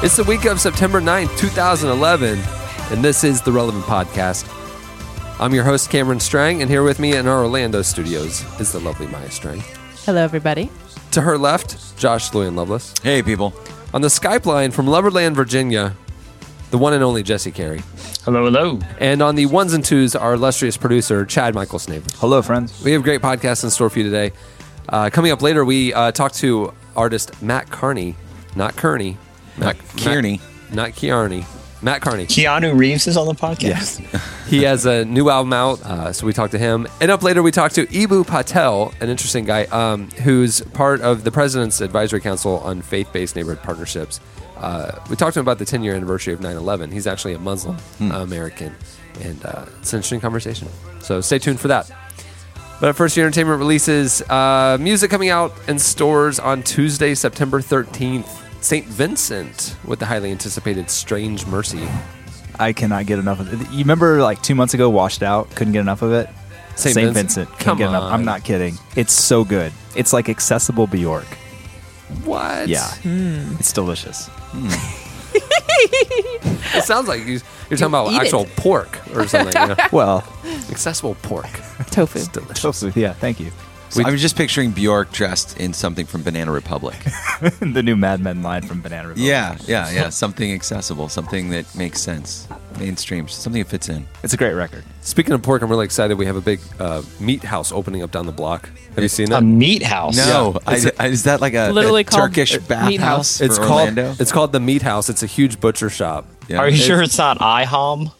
It's the week of September 9th, 2011, and this is the Relevant Podcast. I'm your host, Cameron Strang, and here with me in our Orlando studios is the lovely Maya Strang. Hello, everybody. To her left, Josh Llewellyn Lovelace. Hey, people. On the Skype line from Loverland, Virginia, the one and only Jesse Carey. Hello, hello. And on the ones and twos, our illustrious producer, Chad Michael Snaver. Hello, friends. We have great podcasts in store for you today. Uh, coming up later, we uh, talk to artist Matt Carney, not Kearney. Not Kearney. Not Kearney. Matt Carney. Keanu Reeves is on the podcast. Yes. He has a new album out, uh, so we talked to him. And up later, we talked to Eboo Patel, an interesting guy um, who's part of the President's Advisory Council on Faith Based Neighborhood Partnerships. Uh, we talked to him about the 10 year anniversary of 9 11. He's actually a Muslim American, and uh, it's an interesting conversation. So stay tuned for that. But first, year entertainment releases uh, music coming out in stores on Tuesday, September 13th. St. Vincent with the highly anticipated Strange Mercy. I cannot get enough of it. You remember like two months ago, Washed Out? Couldn't get enough of it? Saint Vincent? Vincent. Can't Come get enough. on. I'm not kidding. It's so good. It's like accessible Bjork. What? Yeah. Hmm. It's delicious. Hmm. It sounds like you, you're talking about actual it. pork or something. you know? Well, Accessible pork. Tofu. It's delicious. yeah, thank you. So I was just picturing Bjork dressed in something from Banana Republic. the new Mad Men line from Banana Republic. yeah, yeah, yeah. Something accessible, something that makes sense, mainstream, something that fits in. It's a great record. Speaking of pork, I'm really excited. We have a big uh, meat house opening up down the block. Have you seen that? A meat house. No, It's I, I- is that like a, Literally a called Turkish Meat bathhouse? House. it's called Orlando? it's called the Meat House. It's a huge butcher shop. Yeah. Are you sure it's not IHOM?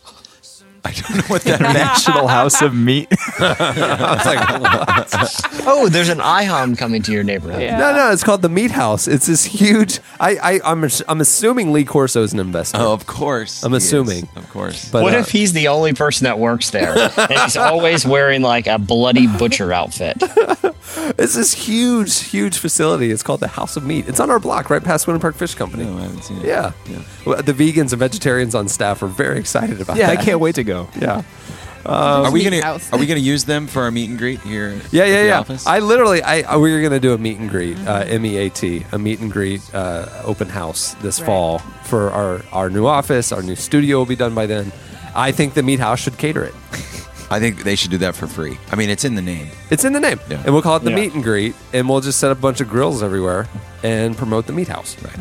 I don't know what that National House of Meat. I was like Oh, there's an IHOM coming to your neighborhood. Yeah. No, no, it's called the Meat House. It's this huge. I, I I'm I'm assuming Lee Corso is an investor. Oh, of course. I'm he is. assuming. Of course. But What uh, if he's the only person that works there and he's always wearing like a bloody butcher outfit? it's this huge, huge facility. It's called the House of Meat. It's on our block, right past Winter Park Fish Company. no, I haven't seen it. Yeah. Well, the vegans and vegetarians on staff are very excited about yeah, I can't wait to go. Yeah. Are we gonna house. Are we gonna use them for our meet and greet here? Yeah, at yeah, the yeah. office? I literally, I, I we are gonna do a meet and greet, uh, M E A T, a meet and greet uh, open house this Right. fall for our our new office. Our new studio will be done by then. I think the meat house should cater it. I think they should do that for free. I mean, it's in the name. It's in the name, Yeah. and we'll call it the Yeah. meet and greet, and we'll just set up a bunch of grills everywhere and promote the meat house. Right.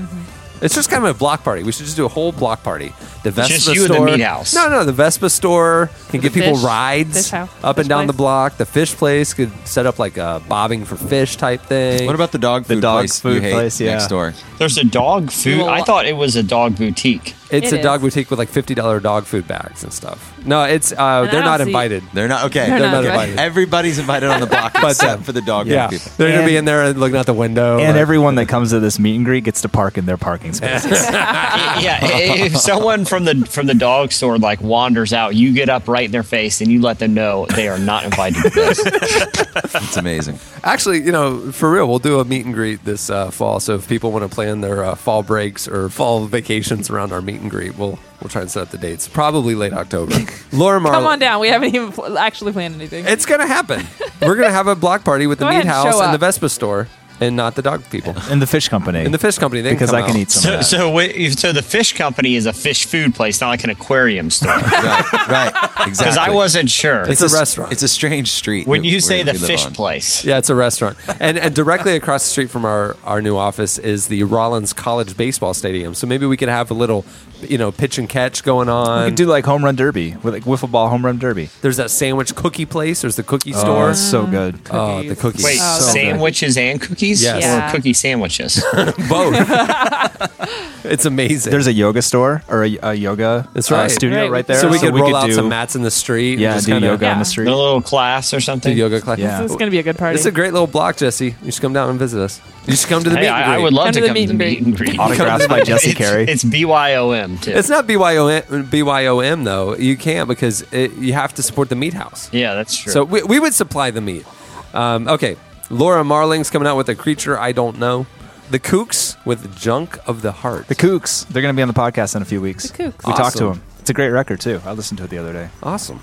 It's just kind of a block party. We should just do a whole block party. The Vespa Just you and the store. meat house. No, no, the Vespa store can The give people fish- rides fish up and fish down the block. The fish place could set up like a bobbing for fish type thing. What about the dog The food dog place food you place, yeah. next door? There's a dog food. I thought it was a dog boutique. It's It a dog is. boutique with like fifty dollar dog food bags and stuff. No, it's uh, I they're don't not see- invited. They're not okay. They're They're not not invited. Everybody's invited on the block But, except uh, for the dog Yeah, people. they're gonna be And- in there and looking out the window. And like- everyone that comes to this meet and greet gets to park in their parking spaces. yeah, if someone from the from the dog store like wanders out, you get up right in their face and you let them know they are not invited to this. It's amazing. Actually, you know, for real, we'll do a meet and greet this uh, fall. So if people want to plan their uh, fall breaks or fall vacations around our meet and greet, we'll we'll try and set up the dates. Probably late October. Laura Mar, Come on down. We haven't even pl- actually planned anything. It's gonna happen. We're gonna have a block party with the meat and house show and the up. Vespa store, and not the dog people. in the fish company. In the fish company, they because come I can out. eat some So, of that. so, wait, so the fish company is a fish food place, not like an aquarium store. Right, right, exactly. Because I wasn't sure. It's a restaurant. It's a strange street. when you say we- the fish on. place, Yeah, it's a restaurant. And, and directly across the street from our, our new office is the Rollins College Baseball Stadium. So maybe we could have a little, you know, pitch and catch going on. we could do like home run derby with like wiffle ball home run derby. There's that sandwich cookie place. There's the cookie Oh, store. it's so good. Oh, the cookies. wait, so good. sandwiches and cookies. Cookies Yeah. or cookie sandwiches? Both. it's amazing. There's a yoga store or a, a yoga That's uh, studio Right. right, there. so we could roll out do, some mats in the street. Yeah, just do kinda yoga on the street. a little class or something. Do something? yoga class. Yeah. This is going to be a good party. It's a great little block, Jesse. You should come down and visit us. You should come to the Hey, meet and I, I would love Come to to the come to the and meet and greet. Autographs by Jesse It's- Carey. It's BYOM too. It's not BYOM, BYOM though. You can't because it, you have to support the meat house. yeah, that's true. So we, we would supply the meat. Um, okay, Laura Marling's coming out with a creature I don't know. The Kooks with Junk of the Heart. The Kooks. They're going to be on the podcast in a few weeks. The Kooks. We talked to them. It's a great record too. I listened to it the other day. Awesome.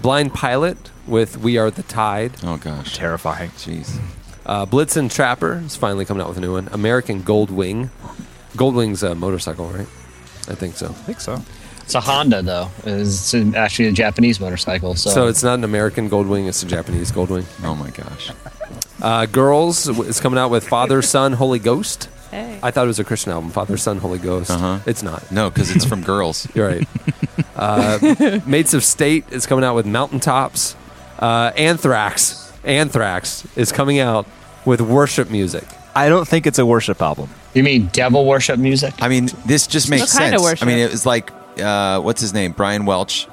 Blind Pilot with We Are the Tide. Oh gosh. Terrifying. Jeez. Uh, Blitzen Trapper is finally coming out with a new one. American Goldwing. Goldwing's a motorcycle, right? I think so. I think so. it's a Honda though. It's actually a Japanese motorcycle. So, So it's not an American Goldwing; it's a Japanese Goldwing. Oh my gosh. Uh, Girls is coming out with Father, Son, Holy Ghost. Hey. I thought it was a Christian album, Father, Son, Holy Ghost. Uh-huh. It's not. No, because it's from girls. You're right. uh, Mates of State is coming out with Mountaintops. Uh, Anthrax, Anthrax is coming out with worship music. I don't think it's a worship album. you mean devil worship music? I mean, this just makes What kind of sense. I mean, worship? it was like, uh, what's his name? Brian Welch,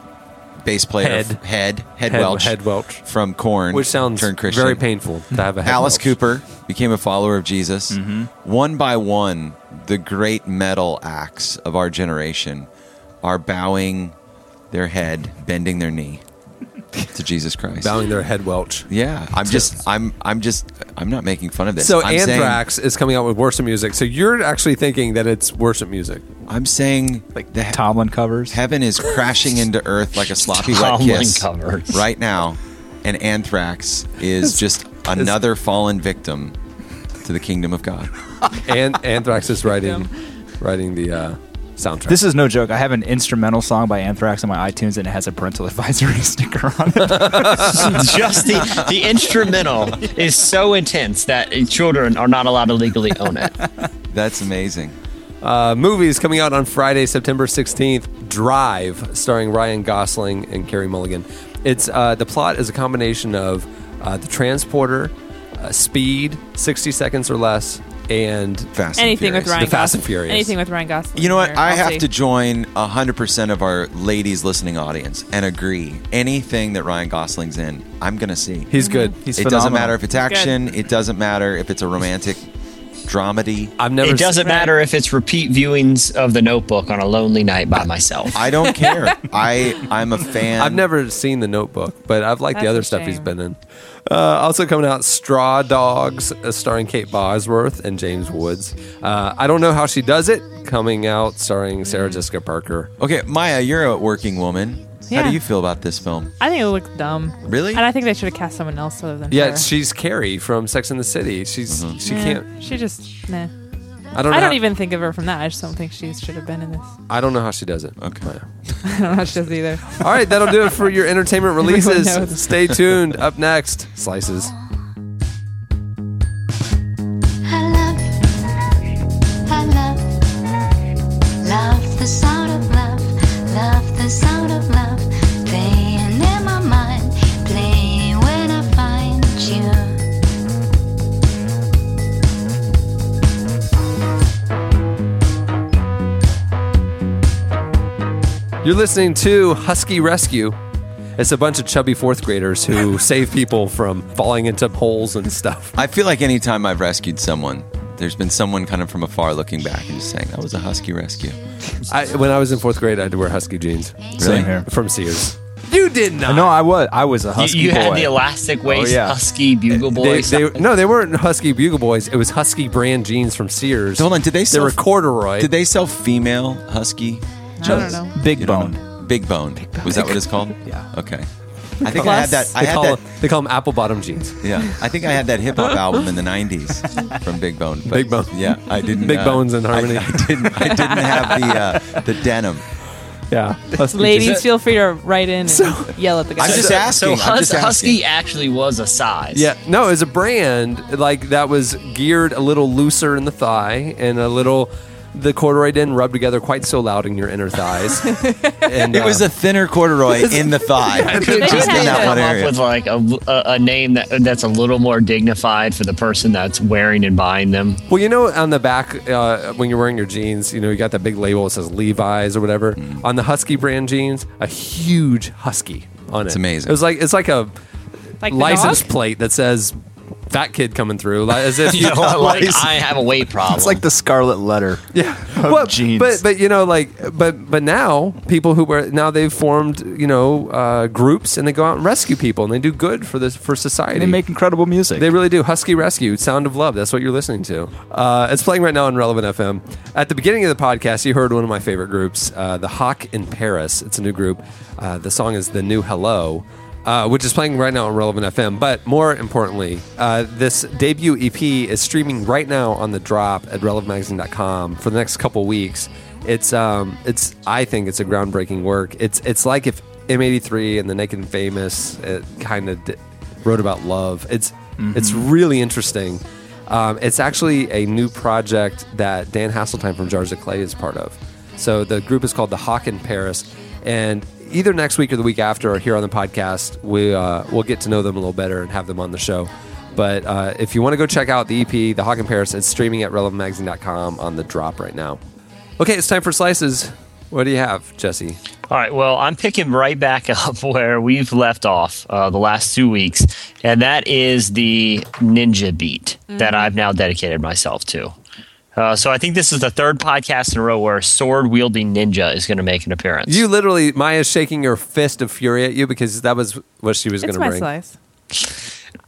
bass player. Head. Head. Head, Head- Welch. Head Welch. From Korn. Which sounds turned Christian. very painful to have a head Alice Welch. Cooper became a follower of Jesus. Mm-hmm. One by one, the great metal acts of our generation are bowing their head, bending their knee to Jesus Christ. bowing their head Welch. Yeah, I'm just, I'm, I'm just, I'm not making fun of this. So I'm saying- Anthrax is coming out with worship music. So you're actually thinking that it's worship music. I'm saying Like the Tomlin covers. heaven is crashing into earth like a sloppy wet Tomlin kiss covers. right now, and Anthrax is just another fallen victim to the kingdom of God. And Anthrax is writing writing the uh, soundtrack. This is no joke. I have an instrumental song by Anthrax on my iTunes, and it has a parental advisory sticker on it. Just the, the instrumental is so intense that children are not allowed to legally own it. That's amazing. Uh, movies coming out on Friday, September 16th. Drive, starring Ryan Gosling and Carey Mulligan. It's uh, the plot is a combination of uh, the transporter, uh, speed, 60 seconds or less, and Fast. and Anything with Ryan The Fast Gosling. and Furious. Anything with Ryan Gosling. You know what? here. I I'll have see. to join 100% of our ladies listening audience and agree. Anything that Ryan Gosling's in, I'm going to see. he's good. Mm-hmm. He's it doesn't matter if it's action, it doesn't matter if it's a romantic dramedy. I've never. It doesn't Right. matter if it's repeat viewings of The Notebook on a lonely night by myself. I don't care. I I'm a fan. I've never seen the Notebook, but I've liked the That's other a stuff he's shame. been in. Uh, also coming out, Straw Dogs, uh, starring Kate Bosworth and James Woods. Uh, I don't know how she does it. Coming out, starring Sarah Jessica Parker. Okay, Maya, you're a working woman. How do you feel about this film? I think it looks dumb. Really? And I think they should have cast someone else other than Yeah, her. she's Carrie from Sex and the City. She's Mm-hmm. she can't. She just nah. I don't. Know I don't how- even think of her from that. I just don't think she should have been in this. I don't know how she does it. Okay. I don't know how she does it either. All right, that'll do it for your entertainment Everyone releases. Stay tuned. Up next, slices. I love, I love, love the sound You're listening to Husky Rescue. It's a bunch of chubby fourth graders who save people from falling into holes and stuff. I feel like anytime I've rescued someone, there's been someone kind of from afar looking back and just saying, that was a husky rescue. I, when I was in fourth grade, I had to wear husky jeans Same here. from Sears. You did not. Know. No, I was. I was a husky you boy. had the elastic oh, waist, yeah. husky bugle boys. They, boy. they, no, they weren't Husky Bugle Boys. It was Husky brand jeans from Sears. Hold on, did they They sell, were corduroy. did they sell female husky? I don't know. Big You don't bone. know? Big bone. Was that what it's called? Yeah. Okay. I think I had that. I they, had call that. them, they call them apple bottom jeans. Yeah, I think I had that hip hop album in the '90s from Big Bone. but- Big Bone. Yeah, I didn't. Big uh, Bones and I- Harmony. I, didn't. I didn't have the uh, the denim. Yeah. Husky Ladies, jeans. feel free to write in and yell at the guy. I'm just asking. so I'm hus- just asking. husky actually was a size. Yeah, no, it was a brand like that was geared a little looser in the thigh and a little the corduroy didn't rub together quite so loud in your inner thighs. and It was uh, a thinner corduroy in the thigh, just in that one area. with like a, a, a name that that's a little more dignified for the person that's wearing and buying them. Well, you know, on the back uh, when you're wearing your jeans, you know, you got that big label that says Levi's or whatever. Mm. On the Husky brand jeans, a huge husky on it. It's amazing. It was like it's like a Like license dog? plate that says "fat kid coming through," like, as if You know, like License. I have a weight problem. It's like the scarlet letter. Yeah, of Well, jeans. But but you know like but but now people who were now they've formed you know uh, groups and they go out and rescue people and they do good for this for society. They make incredible music. They really do. Husky Rescue, Sound of Love. That's what you're listening to. Uh, it's playing right now on Relevant FM. At the beginning of the podcast, you heard one of my favorite groups, uh, the Hawk in Paris. It's a new group. Uh, the song is The New Hello, uh, which is playing right now on Relevant FM. But more importantly, uh, this debut EP is streaming right now on the drop at relevantmagazine.com for the next couple weeks. It's um, it's I think it's a groundbreaking work. It's it's like if M83 and the Naked and Famous kind of d- wrote about love. It's it's really interesting. Um, it's actually a new project that Dan Haseltine from Jars of Clay is part of. So the group is called the Hawk in Paris, and either next week or the week after, or here on the podcast, we uh, we'll get to know them a little better and have them on the show. But uh, if you want to go check out the EP, the Hawk in Paris, it's streaming at relevantmagazine.com on the drop right now. Okay, it's time for slices. What do you have, Jesse? All right. Well, I'm picking right back up where we've left off uh, the last two weeks, and that is the ninja beat that I've now dedicated myself to. Uh, so I think this is the third podcast in a row where a sword wielding ninja is going to make an appearance. You literally, Maya's shaking her fist of fury at you because that was what she was going to bring. slice.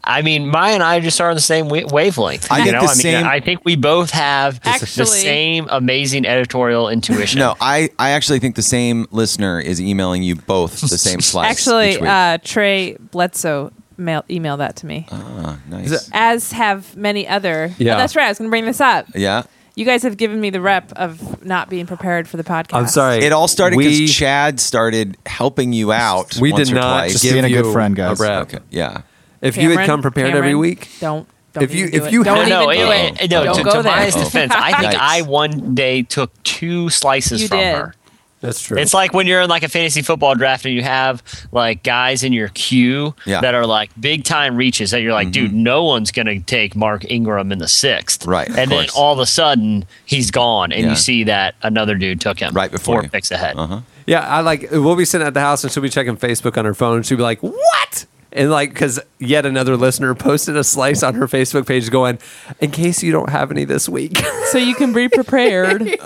I mean, Maya and I just are on the same wavelength. I you think know, the I mean, same- I think we both have the same amazing editorial intuition. No, I, I actually think the same listener is emailing you both the same slice. Actually, uh, Trey Bledsoe mail email that to me, Ah, nice. As have many other. Yeah. Oh, that's right. I was going to bring this up. yeah. You guys have given me the rep of not being prepared for the podcast. I'm sorry. It all started We- because Chad started helping you out. We once did or not twice. Just give being a good you friend, guys. A rep. Okay. Yeah. If you had Cameron, come prepared every Cameron, week, Don't. don't If you- even do if it. you don't had- no, even no, do wait, it. no. Don't To, go to there. Maya's defense, I think Nice. I one day took two slices You from did. her. That's true. It's like when you're in like a fantasy football draft and you have like guys in your queue Yeah. that are like big time reaches that you're like, dude, no one's gonna take Mark Ingram in the sixth. Right, And then course. all of a sudden he's gone and Yeah. you see that another dude took him Right before four you. picks ahead. Uh-huh. yeah, I like. We'll be sitting at the house and she'll be checking Facebook on her phone. and She'll be like, "What?" And like, because yet another listener posted a slice on her Facebook page, going, "In case you don't have any this week." so you can be prepared. and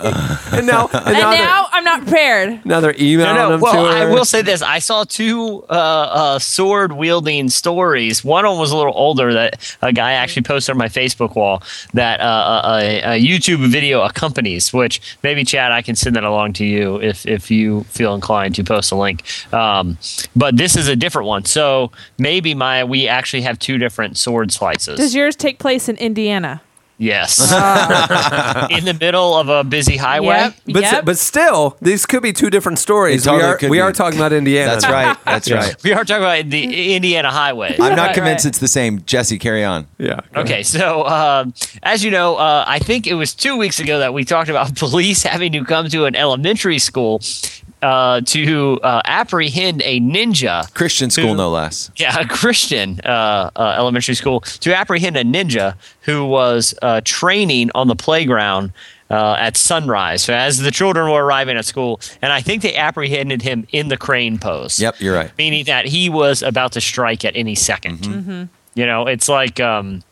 and now, and now, now I'm not prepared. they're, now they're emailing No, no. them Well, to her. I will say this: I saw two uh, uh, sword wielding stories. One of them was a little older that a guy actually posted on my Facebook wall that uh, a, a YouTube video accompanies. Which maybe Chad, I can send that along to you if if you feel inclined to post a link. Um, but this is a different one, so maybe my we actually have two different sword slices. Does yours take place in Indiana? yes, in the middle of a busy highway. Yep. but yep. but still, these could be two different stories. Totally we are we be. are talking about Indiana. That's right. That's right. We are talking about the Indiana highway. I'm not Right, convinced right. it's the same. Jesse, carry on. Yeah. Okay, so um, as you know, uh, I think it was two weeks ago that we talked about police having to come to an elementary school uh, to uh, apprehend a ninja. Christian school, Who- no less. Yeah, a Christian uh, uh, elementary school to apprehend a ninja who was uh, training on the playground uh, at sunrise. So as the children were arriving at school, and I think they apprehended him in the crane pose Yep, you're right. meaning that he was about to strike at any 2nd You know, it's like um,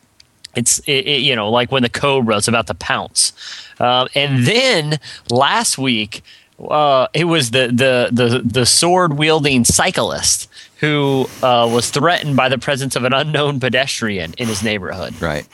it's it, it, you know like when the cobra is about to pounce. Um, and then last week, uh, it was the the the the sword wielding cyclist who uh, was threatened by the presence of an unknown pedestrian in his neighborhood Right.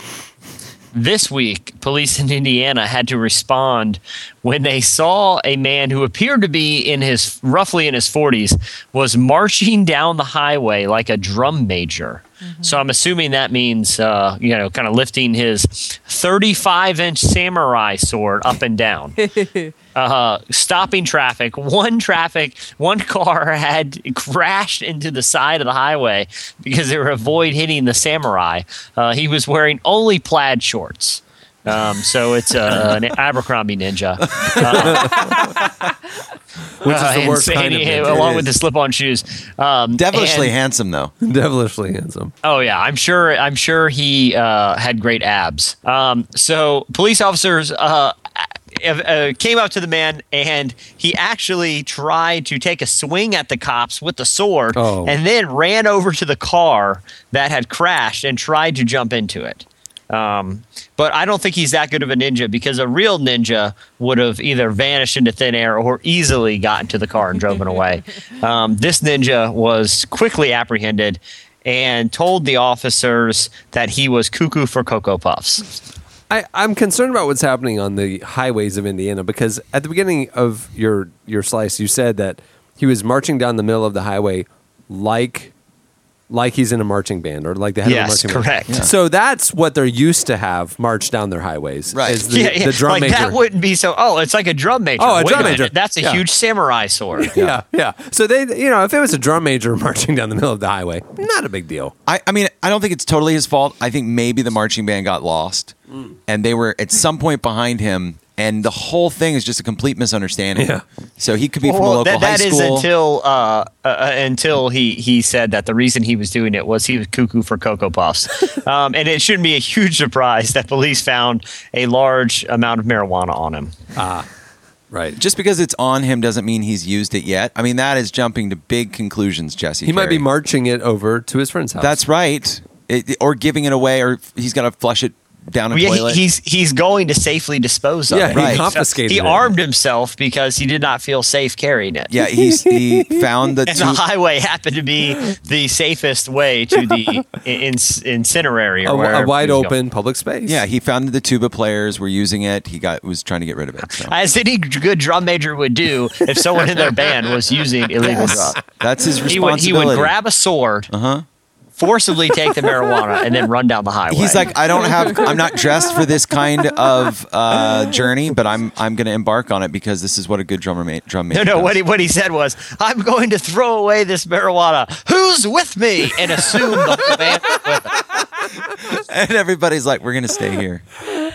this week, police in Indiana had to respond when they saw a man who appeared to be in his roughly in his 40s was marching down the highway like a drum major. So I'm assuming that means uh, you know kind of lifting his 35 inch samurai sword up and down uh, stopping traffic. One traffic, one car had crashed into the side of the highway because they were avoid hitting the samurai. Uh, he was wearing only plaid shorts. Um, so it's uh, an Abercrombie ninja. Which is the worst kind of and- ninja. along with the slip-on shoes. Um, Devilishly and- handsome, though. Devilishly handsome. Oh yeah, I'm sure. I'm sure he uh, had great abs. Um, so police officers uh, uh, came up to the man, and he actually tried to take a swing at the cops with the sword, Oh. and then ran over to the car that had crashed and tried to jump into it. Um, but I don't think he's that good of a ninja because a real ninja would have either vanished into thin air or easily gotten to the car and driven away. Um, this ninja was quickly apprehended and told the officers that he was cuckoo for Cocoa Puffs. I, I'm concerned about what's happening on the highways of Indiana because at the beginning of your your slice, you said that he was marching down the middle of the highway like like he's in a marching band or like the head Yes, of a marching band. That's correct. band. So that's what they're used to have march down their highways. Right. Is the, yeah, yeah. the drum like major. that wouldn't be so. Oh, it's like a drum major. Oh, a Wait drum minute, major. That's a Yeah. huge samurai sword. yeah, yeah. So they, you know, if it was a drum major marching down the middle of the highway, not a big deal. I, I mean, I don't think it's totally his fault. I think maybe the marching band got lost, mm. and they were at some point behind him, and the whole thing is just a complete misunderstanding. Yeah. So he could be from a local that, that high is school. until uh, uh, until he he said that the reason he was doing it was he was cuckoo for cocoa puffs, um, and it shouldn't be a huge surprise that police found a large amount of marijuana on him. Ah, Right. just because it's on him doesn't mean he's used it yet. I mean, that is jumping to big conclusions, Jesse. He might be marching it over to his friend's house. That's right. It, or giving it away, or he's got to flush it down a Yeah, toilet. he, he's he's going to safely dispose of Yeah, it. he Right. confiscated He it. armed himself because he did not feel safe carrying it. yeah, he's he found the And two. the highway happened to be the safest way to the in, incinerary a, or wherever a wide he was going. open public space. Yeah, he found that the tuba players were using it. He got was trying to get rid of it. So. As any good drum major would do if someone in their band was using illegal drugs. That's his responsibility. He would, he would grab a sword, Uh-huh. Forcibly take the marijuana, and then run down the highway. He's like, I don't have, I'm not dressed for this kind of uh, journey, but I'm I'm going to embark on it because this is what a good drummer ma- drum no, major no. does. What he what he said was, "I'm going to throw away this marijuana. Who's with me?" And assume the band with and everybody's like, we're going to stay here.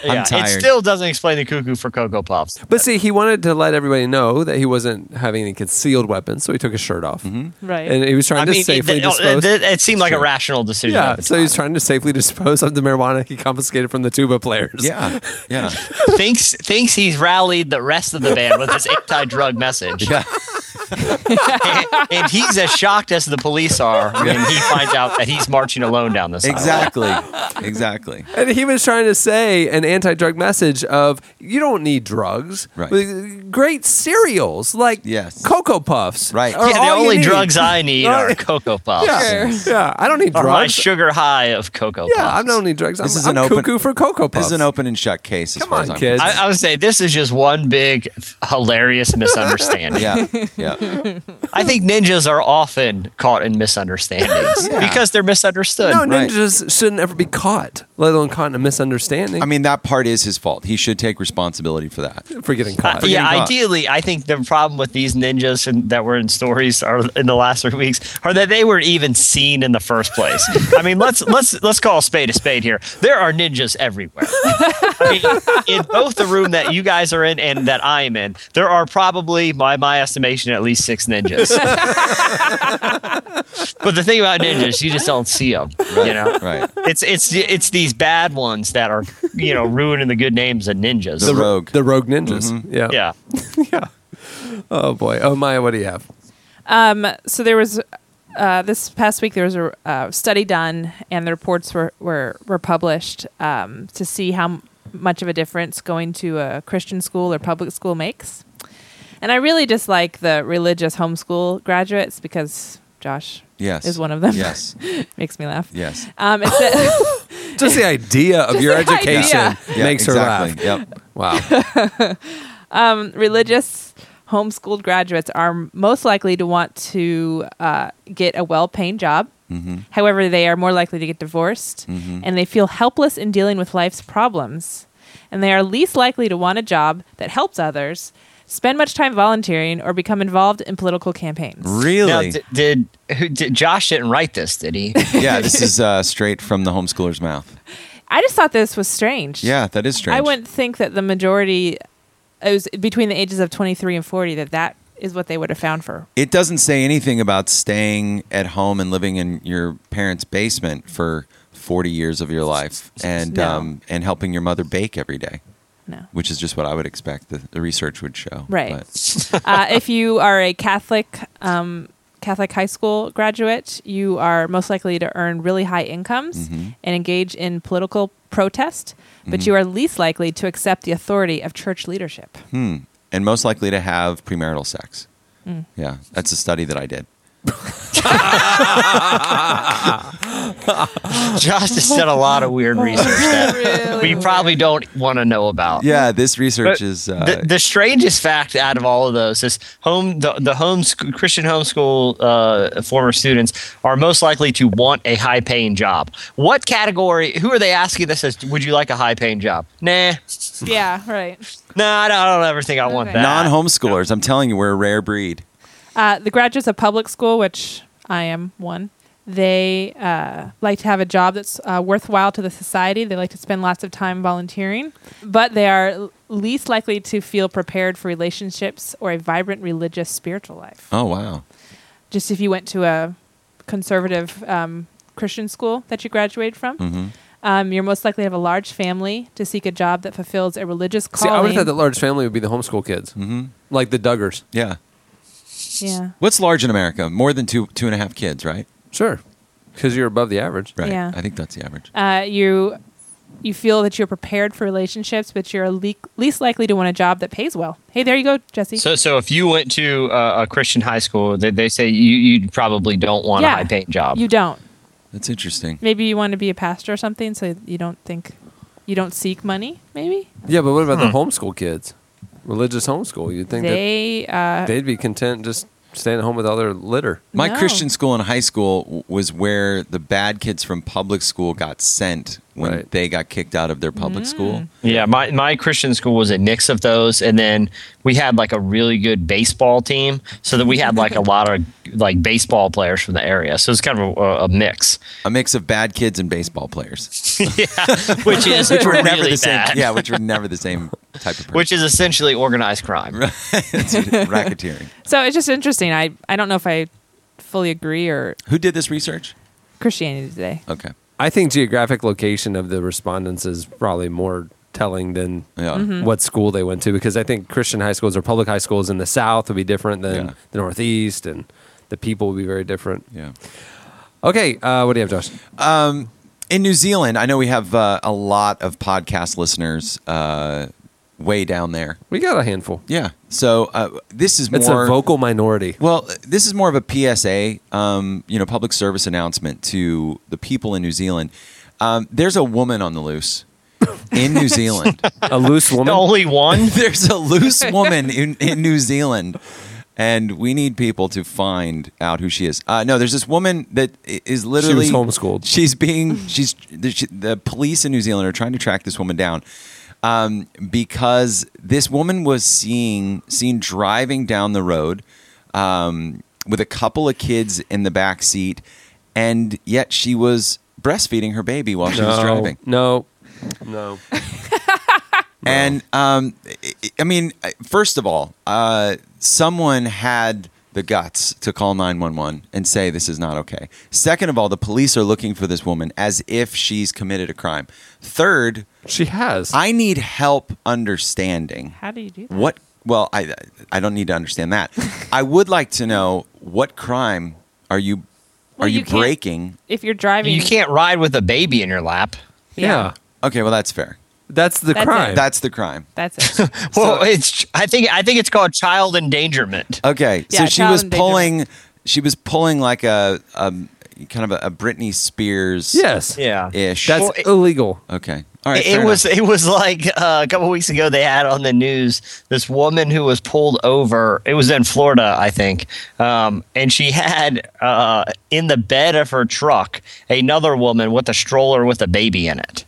I'm Yeah, tired. It still doesn't explain the cuckoo for Cocoa Puffs. But see, he wanted to let everybody know that he wasn't having any concealed weapons, so he took his shirt off. Mm-hmm. Right. And he was trying I to mean, safely it, dispose. it, it seemed like a rational decision. yeah, so he was trying to safely dispose of the marijuana he confiscated from the tuba players. yeah, yeah. thinks thinks he's rallied the rest of the band with his anti-drug message. Yeah. And, and he's as shocked as the police are when he finds out that he's marching alone down this highway. Exactly, exactly. And he was trying to say an anti-drug message of you don't need drugs. Right. Great cereals like Yes. Cocoa Puffs. Right. are Yeah, the only drugs I need are Cocoa Puffs. Yeah, yeah. I don't need Or my sugar high of Cocoa Puffs. yeah, I Puffs. don't need drugs. This I'm, is an I'm open- cuckoo for Cocoa Puffs. This is an open and shut case. As Come far on, as I'm kids. I, I would say this is just one big hilarious misunderstanding. Yeah, yeah. I think ninjas are often caught in misunderstandings Yeah. because they're misunderstood. No, Right. ninjas shouldn't ever be caught, let alone caught in a misunderstanding. I mean, that part is his fault. He should take responsibility for that. for getting Uh, caught. yeah, getting caught. ideally, I think the problem with these ninjas and, that were in stories are in the last three weeks are that they were even seen in the first place. I mean, let's let's let's call a spade a spade here. There are ninjas everywhere. I mean, in both the room that you guys are in and that I am in, there are probably, by my estimation, at least six ninjas. but the thing about ninjas, you just don't see them. You know, Right. it's it's it's these bad ones that are you know ruining the good names of ninjas. The rogue. The rogue ninjas. Yeah. yeah. Oh boy. Oh Maya, what do you have? Um, so there was uh, this past week there was a uh, study done, and the reports were were, were published um, to see how m- much of a difference going to a Christian school or public school makes. And I really dislike the religious homeschool graduates because Josh Yes. is one of them. Yes. makes me laugh. Yes. Um, it's a- Just the idea of your the idea. education Yeah, makes exactly. her laugh. Yep. Wow. religious homeschooled graduates are most likely to want to uh, get a well-paying job. However, they are more likely to get divorced, and they feel helpless in dealing with life's problems. And they are least likely to want a job that helps others, spend much time volunteering, or become involved in political campaigns. Really? Now, d- did, who, did Josh didn't write this, did he? yeah, this is uh, straight from the homeschooler's mouth. I just thought this was strange. Yeah, that is strange. I wouldn't think that the majority, it was between the ages of 23 and 40, that that is what they would have found for. It doesn't say anything about staying at home and living in your parents' basement for 40 years of your life and No. um, and helping your mother bake every day, No. which is just what I would expect the, the research would show. Right. But- uh, if you are a Catholic um, Catholic high school graduate, you are most likely to earn really high incomes Mm-hmm. and engage in political protest, but you are least likely to accept the authority of church leadership. hmm. And most likely to have premarital sex. Mm. Yeah, that's a study that I did. Josh has done a lot of weird research that Really we probably don't want to know about. Yeah, this research But is. Uh, the, the strangest fact out of all of those is home the, the home sc- Christian homeschool uh, former students are most likely to want a high paying job. What category? Who are they asking this as? Would you like a high paying job? Nah, Yeah, right. nah. I don't, I don't ever think I want Okay. that. Non homeschoolers, I'm telling you, we're a rare breed. Uh, the graduates of public school, which I am one, they uh, like to have a job that's uh, worthwhile to the society. They like to spend lots of time volunteering, but they are least likely to feel prepared for relationships or a vibrant religious spiritual life. Oh, wow. Just if you went to a conservative um, Christian school that you graduated from, hmm um, you're most likely to have a large family to seek a job that fulfills a religious See, calling. I would have thought that large family would be the homeschool kids, hmm like the Duggars. Yeah. Yeah. What's large in America? More than two two and a half kids, right? Sure, because you're above the average. Right. Yeah. I think that's the average. uh, you you feel that you're prepared for relationships, but you're le- least likely to want a job that pays well. Hey, there you go, Jesse. So, so if you went to uh, a Christian high school, they, they say you, you probably don't want a high paying job. you don't. That's interesting. Maybe you want to be a pastor or something, so you don't think you don't seek money. Maybe Yeah, but what about the Hmm. homeschool kids? Religious homeschool. You'd think they. that Uh, they'd be content just staying at home with all their litter. My No. Christian school in high school was where the bad kids from public school got sent when Right. they got kicked out of their public mm. school. Yeah, my, my Christian school was a mix of those, and then we had like a really good baseball team, so that we had like a lot of like baseball players from the area. So it's kind of a, a mix, A mix of bad kids and baseball players. yeah, which is Which were really never the same. Yeah, which were never the same type of person. which is essentially organized crime. Racketeering. so it's just interesting. I I don't know if I fully agree or Who did this research? Christianity Today. Okay. I think geographic location of the respondents is probably more telling than Yeah. Mm-hmm. what school they went to because I think Christian high schools or public high schools in the South would be different than Yeah. the Northeast, and the people would be very different. Yeah. Okay, uh, what do you have, Josh? in New Zealand, I know we have uh, a lot of podcast listeners uh, way down there. We got a handful. Yeah. So uh, this is more. It's a vocal minority. Well, this is more of a PSA, um, you know, public service announcement to the people in New Zealand. Um, there's a woman on the loose in New Zealand. A loose woman. Only one. there's a loose woman in, in New Zealand, and we need people to find out who she is. Uh, no, there's this woman that is i- is literally homeschooled. She's being she's the, she, the police in New Zealand are trying to track this woman down um, because this woman was seeing seen driving down the road um, with a couple of kids in the back seat, and yet she was breastfeeding her baby while she was driving. no, no. And um, I- I mean, first of all, uh, someone had the guts to call 911 and say this is not okay. Second of all, the police are looking for this woman as if she's committed a crime. Third, She has. I need help understanding How do you do that? what. Well, I I don't need to understand that. I would like to know what crime are you Well, are you, you breaking? If you're driving, You can't ride with a baby in your lap. yeah. Okay, well that's fair. That's the That's it. crime. That's the crime. That's it. Well, it's I think I think it's called child endangerment. Okay, so Yeah, she child was endangerment. pulling. She was pulling like a, a kind of a, a Britney Spears. yes. Yeah. Ish. That's Well, it- illegal. okay. All right. it fair was enough. it was like uh, a couple weeks ago they had on the news this woman who was pulled over. It was in Florida, I think, um, and she had uh, in the bed of her truck another woman with a stroller with a baby in it.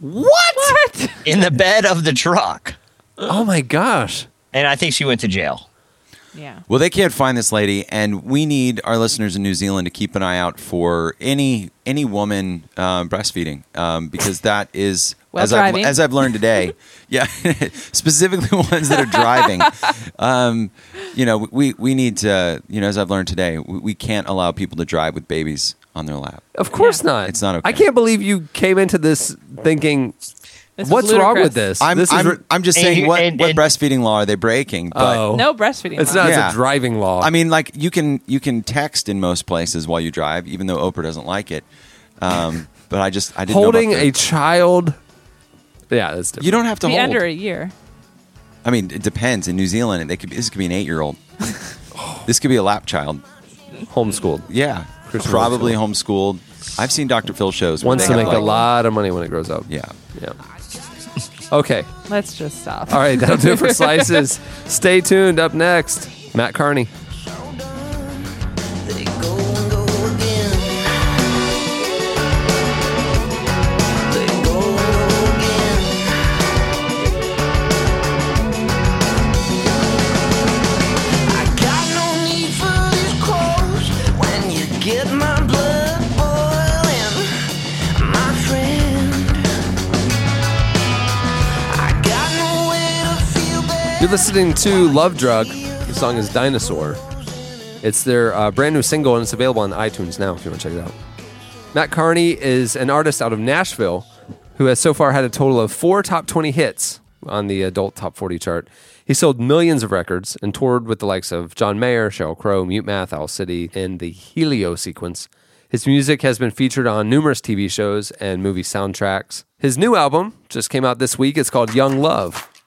What? In the bed of the truck, Oh my gosh. and I think she went to jail. Yeah. Well, they can't find this lady, and we need our listeners in New Zealand to keep an eye out for any any woman um, breastfeeding um, because that is While as I've, as I've learned today. yeah, specifically ones that are driving. um, you know, we we need to. You know, as I've learned today, we, we can't allow people to drive with babies on their lap. Of course Yeah. not. It's not okay. I can't believe you came into this thinking, This is what's wrong ludicrous. with this? I'm this I'm, ri- I'm just And saying you- what and- what and- breastfeeding law are they breaking? But oh, No breastfeeding. It's law. not. Yeah. It's a driving law. I mean, like you can you can text in most places while you drive, even though Oprah doesn't like it. Um, but I just I didn't holding know about a the- child. Yeah, that's different. you don't have to Be hold. under a year. I mean, it depends. In New Zealand, they could this could be an eight year old. this could be a lap child. homeschooled. Yeah, Christian probably homeschooled. I've seen Dr. Phil shows. where Wants they to have, make a like- lot of money when it grows up. Yeah. Yeah. Okay. Let's just stop. All right. That'll do it for slices. Stay tuned. Up next, Mat Kearney. You're listening to Love Drug. The song is Dinosaur. It's their uh, brand new single, and it's available on iTunes now if you want to check it out. Mat Kearney is an artist out of Nashville who has so far had a total of four top 20 hits on the adult top 40 chart. He sold millions of records and toured with the likes of John Mayer, Sheryl Crow, Mute Math, Owl City, and the Helio sequence. His music has been featured on numerous TV shows and movie soundtracks. His new album just came out this week. It's called Young Love.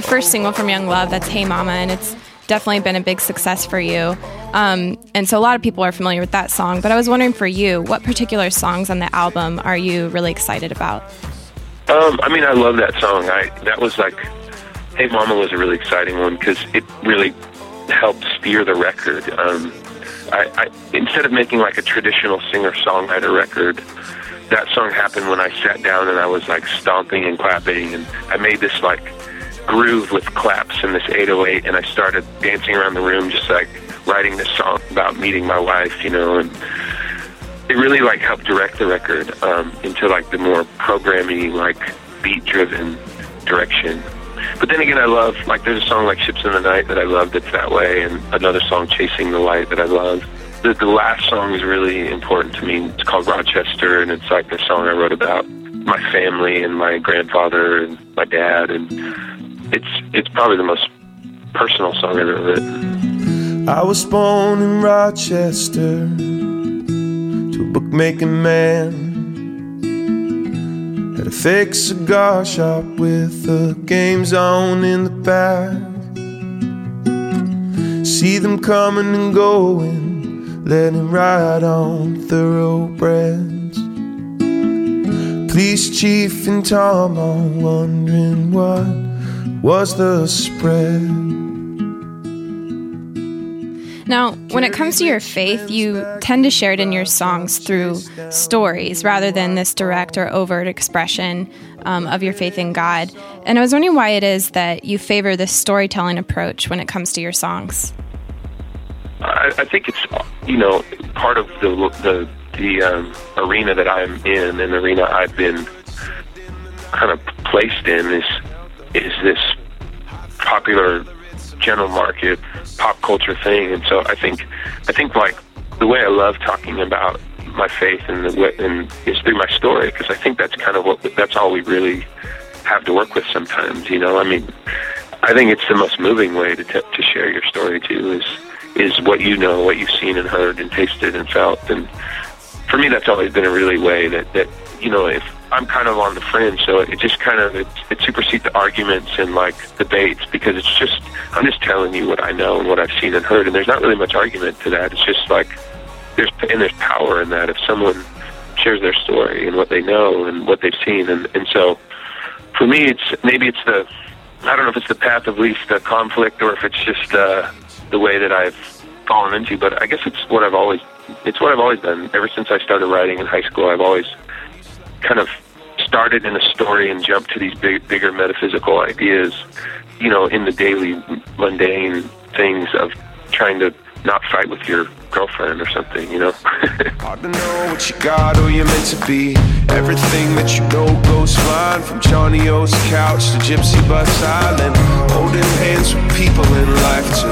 the first single from Young Love. That's Hey Mama, and it's definitely been a big success for you. Um, and so a lot of people are familiar with that song. But I was wondering for you, what particular songs on the album are you really excited about? Um, I mean, I love that song. I that was like, "Hey Mama" was a really exciting one because it really helped steer the record. Um, I, I instead of making like a traditional singer-songwriter record, that song happened when I sat down and I was like stomping and clapping, and I made this like groove with claps in this 808, and I started dancing around the room, just like writing this song about meeting my wife, you know, and it really like helped direct the record um, into like the more programming, like beat driven direction. But then again, I love like there's a song like "Ships in the Night" that I love that's that way, and another song "Chasing the Light" that I love. The, the last song is really important to me. It's called Rochester, and it's like the song I wrote about my family and my grandfather and my dad, and it's it's probably the most personal song I've ever written. I was born in Rochester to a bookmaking man. Had a fake cigar shop with the games on in the back. See them coming and going, letting ride on thoroughbreds. Police chief and Tom all wondering what was the spread. Now, when it comes to your faith, you tend to share it in your songs through stories rather than this direct or overt expression um, of your faith in God. And I was wondering why it is that you favor this storytelling approach when it comes to your songs. I, I think it's you know part of the the the um, arena that I'm in, and the arena I've been kind of placed in is is this popular general market pop culture thing, and so I think I think like the way I love talking about my faith and the way, and is through my story because I think that's kind of what that's all we really have to work with sometimes. You know, I mean, I think it's the most moving way to t- to share your story too is is what you know, what you've seen and heard and tasted and felt, and for me, that's always been a really way that that you know, if I'm kind of on the fringe, so it just kind of it, it supersedes the arguments and like debates because it's just I'm just telling you what I know and what I've seen and heard, and there's not really much argument to that. It's just like there's and there's power in that if someone shares their story and what they know and what they've seen, and and so for me, it's maybe it's the I don't know if it's the path of least uh, conflict or if it's just uh, the way that I've fallen into, but I guess it's what I've always it's what I've always done ever since I started writing in high school. I've always kind of started in a story and jumped to these big, bigger metaphysical ideas, you know, in the daily mundane things of trying to not fight with your girlfriend or something, you know. Hard to know what you got or you're meant to be. Everything that you know goes fine from Johnny O's couch to Gypsy Bus Island. Holding hands with people in life to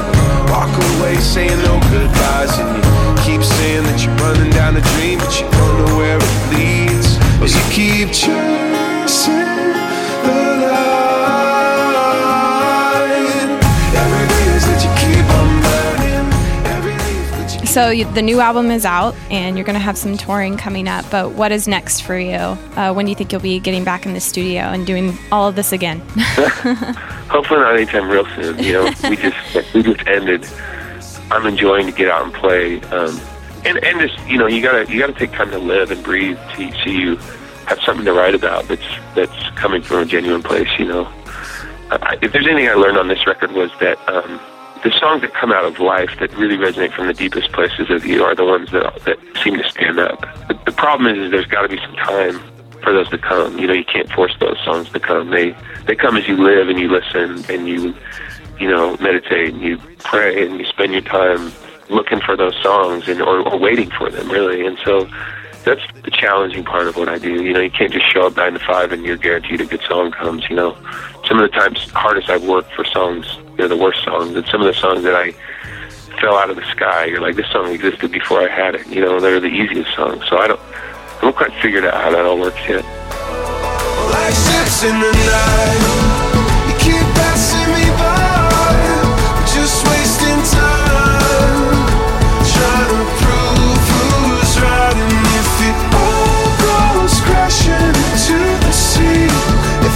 walk away saying no goodbyes. And you keep saying that you're running down a dream, but you don't know where it leads. As you keep chasing the light. Every day is that you keep on burning. Every leaf that you So you, the new album is out, and you're going to have some touring coming up. But what is next for you? Uh, when do you think you'll be getting back in the studio and doing all of this again? Hopefully not anytime real soon. You know, we just we just ended. I'm enjoying to get out and play, um, and and just you know you gotta you gotta take time to live and breathe to so you have something to write about that's that's coming from a genuine place. You know, I, if there's anything I learned on this record was that um, the songs that come out of life that really resonate from the deepest places of you are the ones that that seem to stand up. The, the problem is, is there's got to be some time for those to come. You know, you can't force those songs to come. They they come as you live and you listen and you you know meditate and you pray and you spend your time looking for those songs and or, or waiting for them really. And so that's the challenging part of what I do. You know, you can't just show up nine to five and you're guaranteed a good song comes. You know, some of the times hardest I've worked for songs, they're the worst songs, and some of the songs that I fell out of the sky, you're like, this song existed before I had it. You know, they're the easiest songs. So I don't, I don't quite figured out how that all works yet. like ships in the night.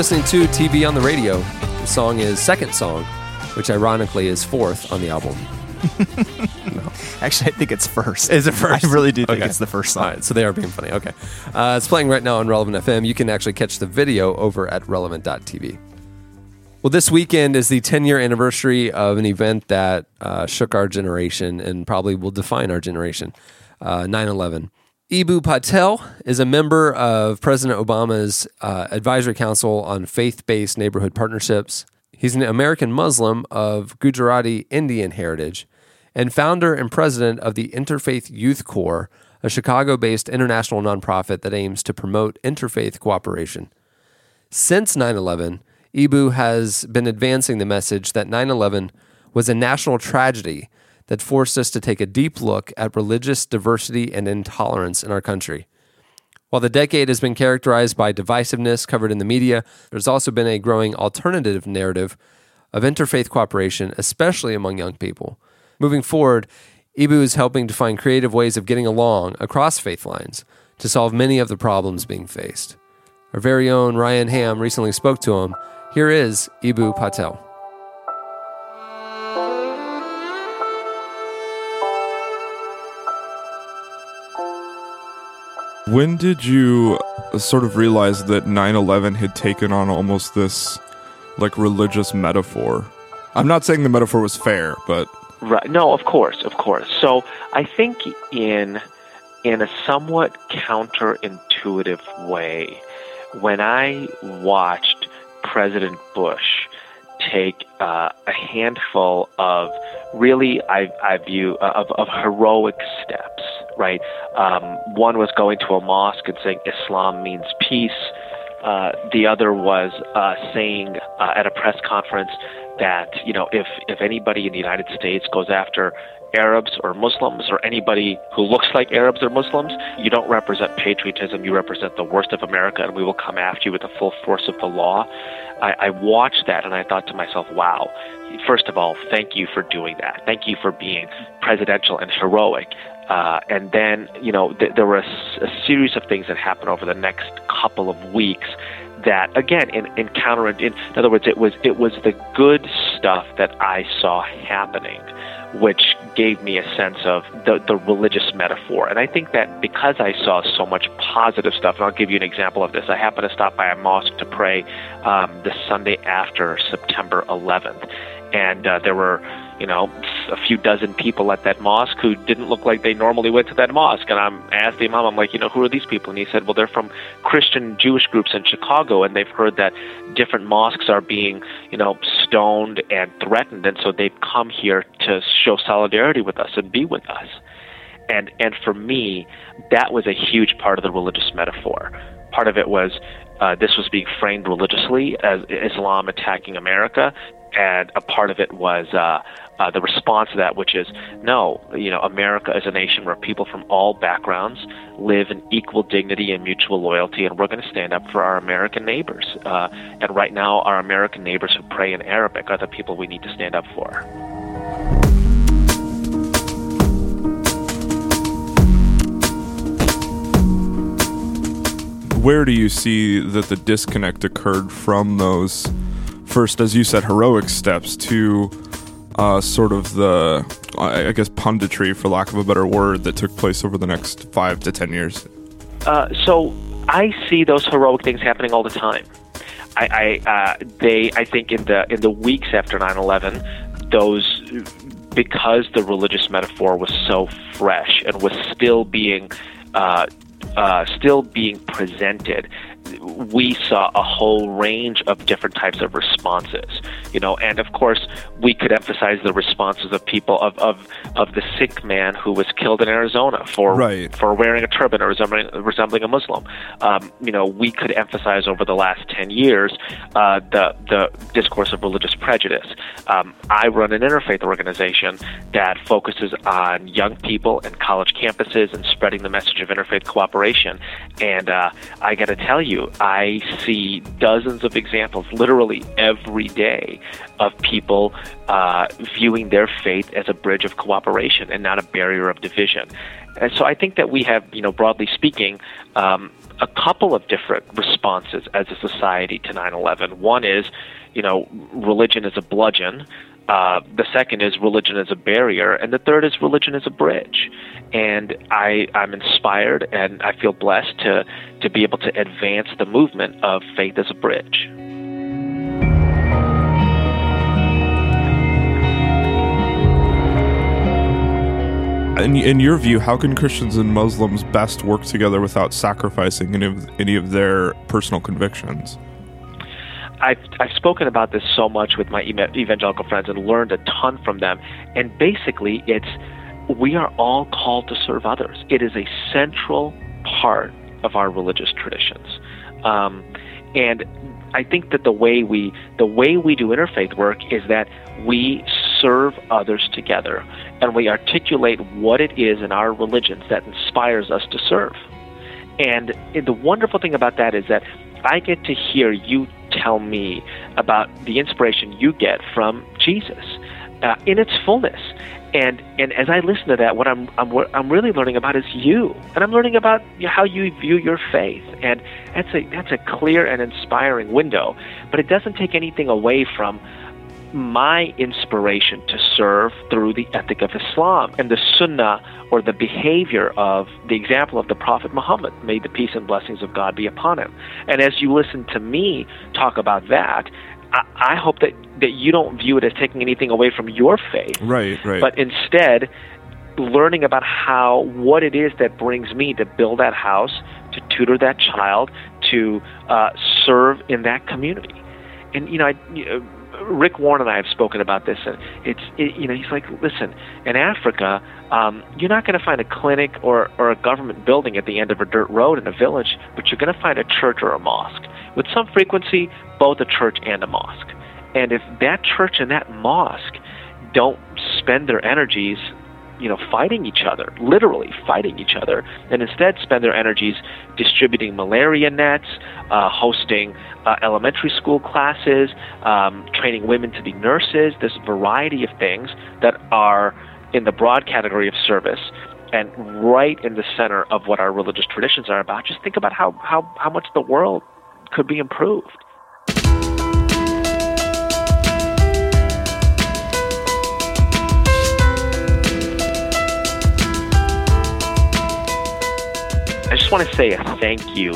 listening to TV on the radio. The song is Second Song, which ironically is fourth on the album. Actually, I think it's first. Is it first? I really do think Okay. it's the first song. Right, so they are being funny. Okay. Uh, it's playing right now on Relevant FM. You can actually catch the video over at relevant.tv. Well, this weekend is the 10 year anniversary of an event that uh, shook our generation and probably will define our generation uh, 9 11. Eboo Patel is a member of President Obama's uh, Advisory Council on Faith Based Neighborhood Partnerships. He's an American Muslim of Gujarati Indian heritage and founder and president of the Interfaith Youth Core, a Chicago based international nonprofit that aims to promote interfaith cooperation. Since 9 11, Eboo has been advancing the message that 9 11 was a national tragedy that forced us to take a deep look at religious diversity and intolerance in our country. While the decade has been characterized by divisiveness covered in the media, there's also been a growing alternative narrative of interfaith cooperation, especially among young people. Moving forward, Eboo is helping to find creative ways of getting along across faith lines to solve many of the problems being faced. Our very own Ryan Ham recently spoke to him. Here is Eboo Patel. When did you uh, sort of realize that 9 11 had taken on almost this like religious metaphor? I'm not saying the metaphor was fair, but Right. No, of course, of course. So I think in in a somewhat counterintuitive way, when I watched President Bush take uh, a handful of really, I, I view, uh, of, of heroic steps, right? Um, one was going to a mosque and saying Islam means peace. Uh, the other was uh, saying uh, at a press conference that you know if if anybody in the United States goes after Arabs or Muslims or anybody who looks like Arabs or Muslims, you don't represent patriotism. You represent the worst of America, and we will come after you with the full force of the law. I, I watched that and I thought to myself, wow. First of all, thank you for doing that. Thank you for being presidential and heroic. Uh, and then, you know, th- there were a, s- a series of things that happened over the next couple of weeks that, again, in, in counter, in, in other words, it was it was the good stuff that I saw happening, which gave me a sense of the the religious metaphor. And I think that because I saw so much positive stuff, and I'll give you an example of this. I happened to stop by a mosque to pray um, the Sunday after September 11th, and uh, there were you know, a few dozen people at that mosque who didn't look like they normally went to that mosque. And I'm I asked the imam, I'm like, you know, who are these people? And he said, well, they're from Christian Jewish groups in Chicago, and they've heard that different mosques are being, you know, stoned and threatened, and so they've come here to show solidarity with us and be with us. And and for me, that was a huge part of the religious metaphor. Part of it was uh, this was being framed religiously as Islam attacking America, and a part of it was uh, uh, the response to that, which is no, you know, America is a nation where people from all backgrounds live in equal dignity and mutual loyalty, and we're going to stand up for our American neighbors. Uh, and right now, our American neighbors who pray in Arabic are the people we need to stand up for. Where do you see that the disconnect occurred from those first, as you said, heroic steps to uh, sort of the, I guess, punditry, for lack of a better word, that took place over the next five to ten years? Uh, so I see those heroic things happening all the time. I, I uh, they I think in the in the weeks after 9/11, those because the religious metaphor was so fresh and was still being uh, uh, still being presented, we saw a whole range of different types of responses. You know, and of course, we could emphasize the responses of people of of, of the Sikh man who was killed in Arizona for Right. for wearing a turban or resembling resembling a Muslim. Um, you know, we could emphasize over the last ten years uh, the the discourse of religious prejudice. Um, I run an interfaith organization that focuses on young people and college campuses and spreading the message of interfaith cooperation. And uh, I got to tell you, I see dozens of examples, literally every day, of people uh, viewing their faith as a bridge of cooperation and not a barrier of division. And so I think that we have, you know, broadly speaking, um, a couple of different responses as a society to 9/11. One is, you know, religion is a bludgeon. Uh, the second is religion is a barrier, and the third is religion is a bridge. And I, I'm inspired, and I feel blessed to to be able to advance the movement of faith as a bridge. In, in your view, how can Christians and Muslims best work together without sacrificing any of, any of their personal convictions? I've, I've spoken about this so much with my evangelical friends and learned a ton from them. And basically, it's we are all called to serve others. It is a central part of our religious traditions. Um, and I think that the way we the way we do interfaith work is that we serve others together and we articulate what it is in our religions that inspires us to serve. And the wonderful thing about that is that I get to hear you tell me about the inspiration you get from Jesus uh, in its fullness. And and as I listen to that, what I'm I'm I'm really learning about is you, and I'm learning about how you view your faith, and that's a that's a clear and inspiring window. But it doesn't take anything away from my inspiration to serve through the ethic of Islam and the Sunnah or the behavior of the example of the Prophet Muhammad. May the peace and blessings of God be upon him. And as you listen to me talk about that, I, I hope that, that you don't view it as taking anything away from your faith Right, right. but instead learning about how what it is that brings me to build that house, to tutor that child, to uh, serve in that community. And you know, I, you know, Rick Warren and I have spoken about this, and it's it, you know he's like, listen, in Africa, um, you're not going to find a clinic or or a government building at the end of a dirt road in a village, but you're going to find a church or a mosque with some frequency, both a church and a mosque. And if that church and that mosque don't spend their energies you know, fighting each other, literally fighting each other, and instead spend their energies distributing malaria nets, uh, hosting uh, elementary school classes, um, training women to be nurses, this variety of things that are in the broad category of service and right in the center of what our religious traditions are about. Just think about how, how, how much the world could be improved. Want to say a thank you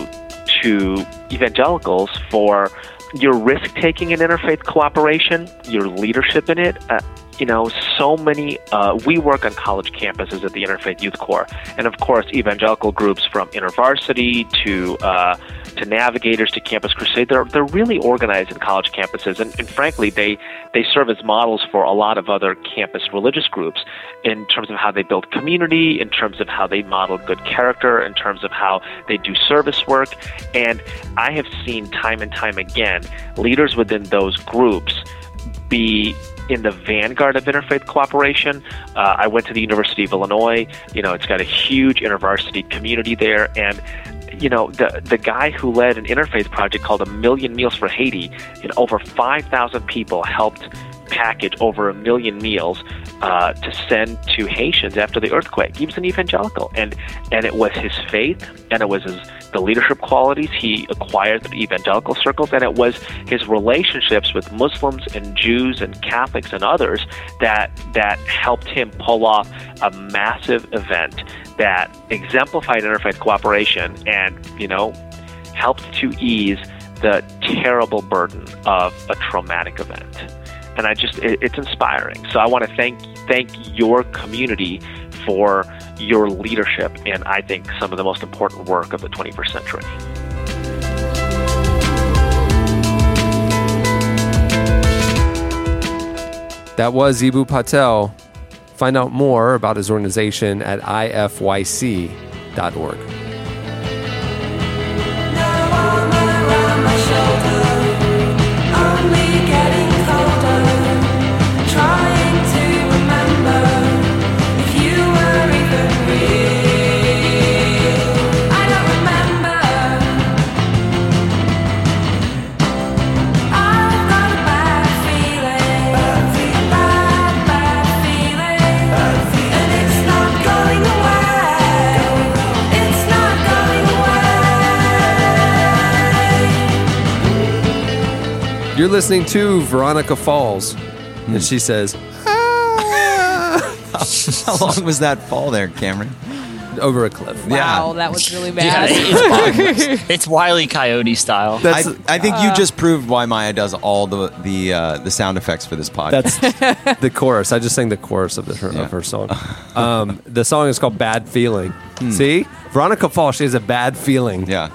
to evangelicals for your risk taking in interfaith cooperation, your leadership in it. Uh, you know, so many, uh, we work on college campuses at the Interfaith Youth Core. And of course, evangelical groups from InterVarsity to, uh, to Navigators to Campus Crusade, they're, they're really organized in college campuses. And, and frankly, they, they serve as models for a lot of other campus religious groups in terms of how they build community, in terms of how they model good character, in terms of how they do service work. And I have seen time and time again leaders within those groups be in the vanguard of interfaith cooperation. Uh, I went to the University of Illinois. You know, it's got a huge intervarsity community there, and you know, the the guy who led an interfaith project called A Million Meals for Haiti, and over five thousand people helped package over a million meals uh, to send to Haitians after the earthquake. He was an evangelical, and and it was his faith, and it was his the leadership qualities he acquired through evangelical circles, and it was his relationships with Muslims and Jews and Catholics and others that that helped him pull off a massive event that exemplified interfaith cooperation and you know helped to ease the terrible burden of a traumatic event and I just it, it's inspiring. So I want to thank thank your community for your leadership and I think some of the most important work of the 21st century. That was Eboo Patel. Find out more about his organization at ifyc.org. You're listening to Veronica Falls, and she says, How long was that fall there, Cameron? over a cliff. Wow, that was really Yeah, bad. it's, it's Wiley Coyote style. I, I think you just proved why Maya does all the the uh, the sound effects for this podcast. That's the chorus. I just sang the chorus of, the, her, Yeah. of her song. Um, the song is called Bad Feeling. See? Veronica Falls, she has a bad feeling. yeah.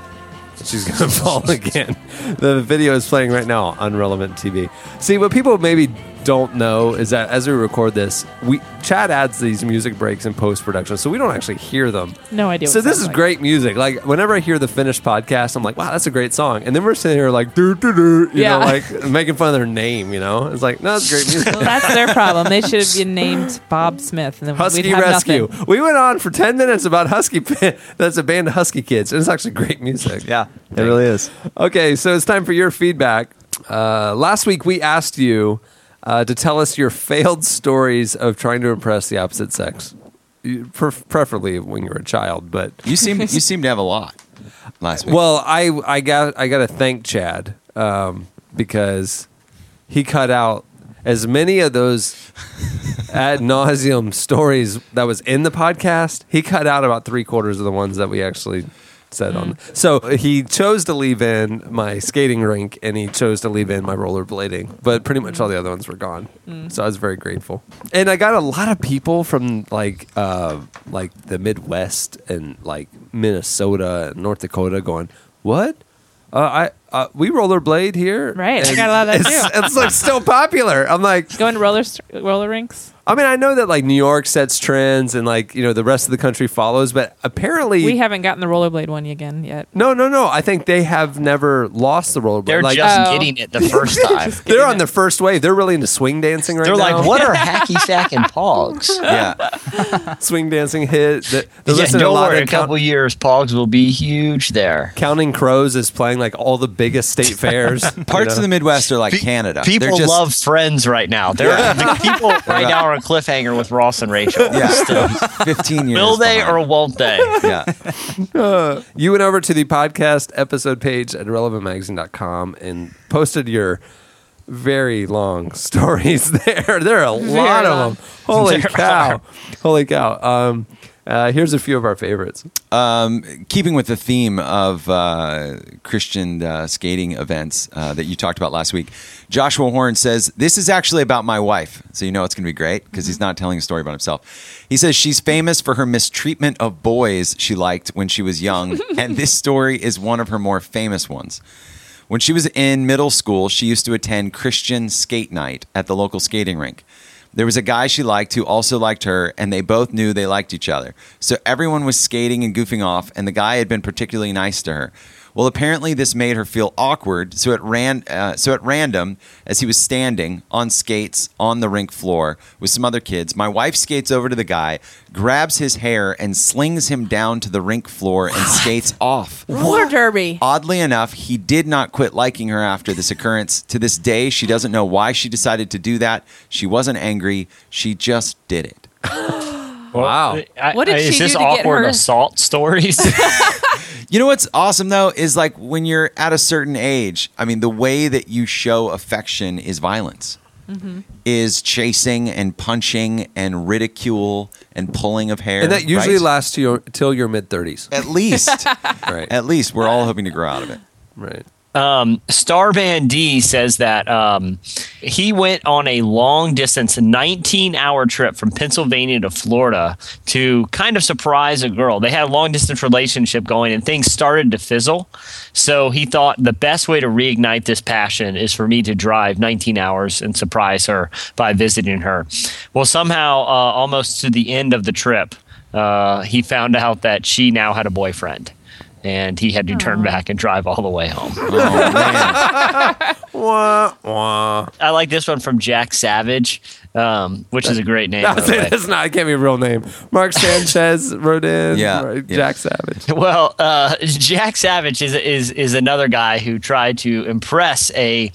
She's to fall again. The video is playing right now on Relevant TV. See, what people maybe don't know is that as we record this, we Chad adds these music breaks in post production, so we don't actually hear them. No idea. So this is like. great music. Like whenever I hear the finished podcast, I'm like, wow, that's a great song. And then we're sitting here like, doo doo doo, you Yeah. know, like making fun of their name. You know, it's like, no, it's great music. Well, that's their problem. They should have been named Bob Smith, and then Husky we'd have Rescue. nothing. We went on for 10 minutes about Husky. That's a band of Husky kids. And it's actually great music. Yeah, it really is. Okay, so it's time for your feedback. Uh, last week we asked you uh, to tell us your failed stories of trying to impress the opposite sex, preferably when you were a child. But You seem you seem to have a lot last week. well, I I got I got to thank Chad um, because he cut out as many of those ad nauseum stories that was in the podcast. He cut out about three quarters of the ones that we actually said on. So he chose to leave in my skating rink and he chose to leave in my rollerblading, but pretty much all the other ones were gone. So I was very grateful. And I got a lot of people from like uh, like the Midwest and like Minnesota and North Dakota going, "What? Uh, I uh, we rollerblade here, Right, I got a lot of that it's, too. It's like still popular. I'm like, Going to roller roller rinks. I mean, I know that like New York sets trends and like you know the rest of the country follows, but apparently We haven't gotten the rollerblade one again yet. no, no, no. I think they have never lost the rollerblade. They're like, just Oh. getting it the first time. they're on the first wave. They're really into swing dancing right now. They're like, what are hacky sack and pogs? Yeah. swing dancing hit? They're Yeah, a don't worry, of a couple years, pogs will be huge there. Counting Crows is playing like all the biggest state fairs. Parts of the Midwest are like Canada. People just, love Friends right now. They're the people right now are on a cliffhanger with Ross and Rachel. Yeah. Still. 15 years. Will they behind. or won't they? Yeah. You went over to the podcast episode page at irrelevantmagazine.com and posted your very long stories there. There are a lot of them. Holy cow. Holy cow. Um, uh, here's a few of our favorites. Um, keeping with the theme of uh, Christian uh, skating events uh, that you talked about last week, Joshua Horn says, This is actually about my wife. So you know it's going to be great because he's not telling a story about himself. He says she's famous for her mistreatment of boys she liked when she was young, and this story is one of her more famous ones. When she was in middle school, she used to attend Christian skate night at the local skating rink. There was a guy she liked who also liked her, and they both knew they liked each other. So everyone was skating and goofing off, and the guy had been particularly nice to her. Well, apparently this made her feel awkward. So at ran, uh, so at random, as he was standing on skates on the rink floor with some other kids, my wife skates over to the guy, grabs his hair, and slings him down to the rink floor and skates off. Roller derby. Oddly enough, he did not quit liking her after this occurrence. To this day, she doesn't know why she decided to do that. She wasn't angry. She just did it. Wow. I- What did I- is she this do to get awkward her- assault stories? You know what's awesome though is like when you're at a certain age, I mean, the way that you show affection is violence. Mm-hmm. Is chasing and punching and ridicule and pulling of hair. And that usually right? lasts to your, till your mid 30s. At least. Right. At least. We're all hoping to grow out of it. Right. Um, Starman D says that um, he went on a long distance, 19 hour trip from Pennsylvania to Florida to kind of surprise a girl. They had a long distance relationship going and things started to fizzle. So he thought the best way to reignite this passion is for me to drive 19 hours and surprise her by visiting her. Well, somehow, uh, almost to the end of the trip, uh, he found out that she now had a boyfriend. And he had to turn back and drive all the way home. Oh, man. Wah, wah. I like this one from Jack Savage, um, which is a great name. I by was the saying way. it's not. It can't be a real name. Mark Sanchez wrote in. Yeah, right, yeah. Jack Savage. Well, uh, Jack Savage is is is another guy who tried to impress a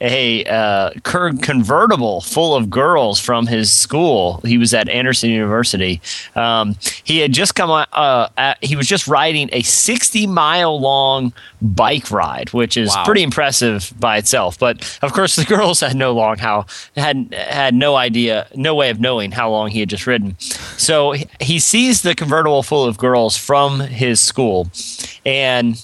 a uh, cur- convertible full of girls from his school. He was at Anderson University. Um, he had just come. Uh, at, he was just riding a sixty mile long bike ride, which is Wow. pretty impressive by itself. But of course, the girls had no long how had had no idea, no way of knowing how long he had just ridden. So he sees the convertible full of girls from his school, and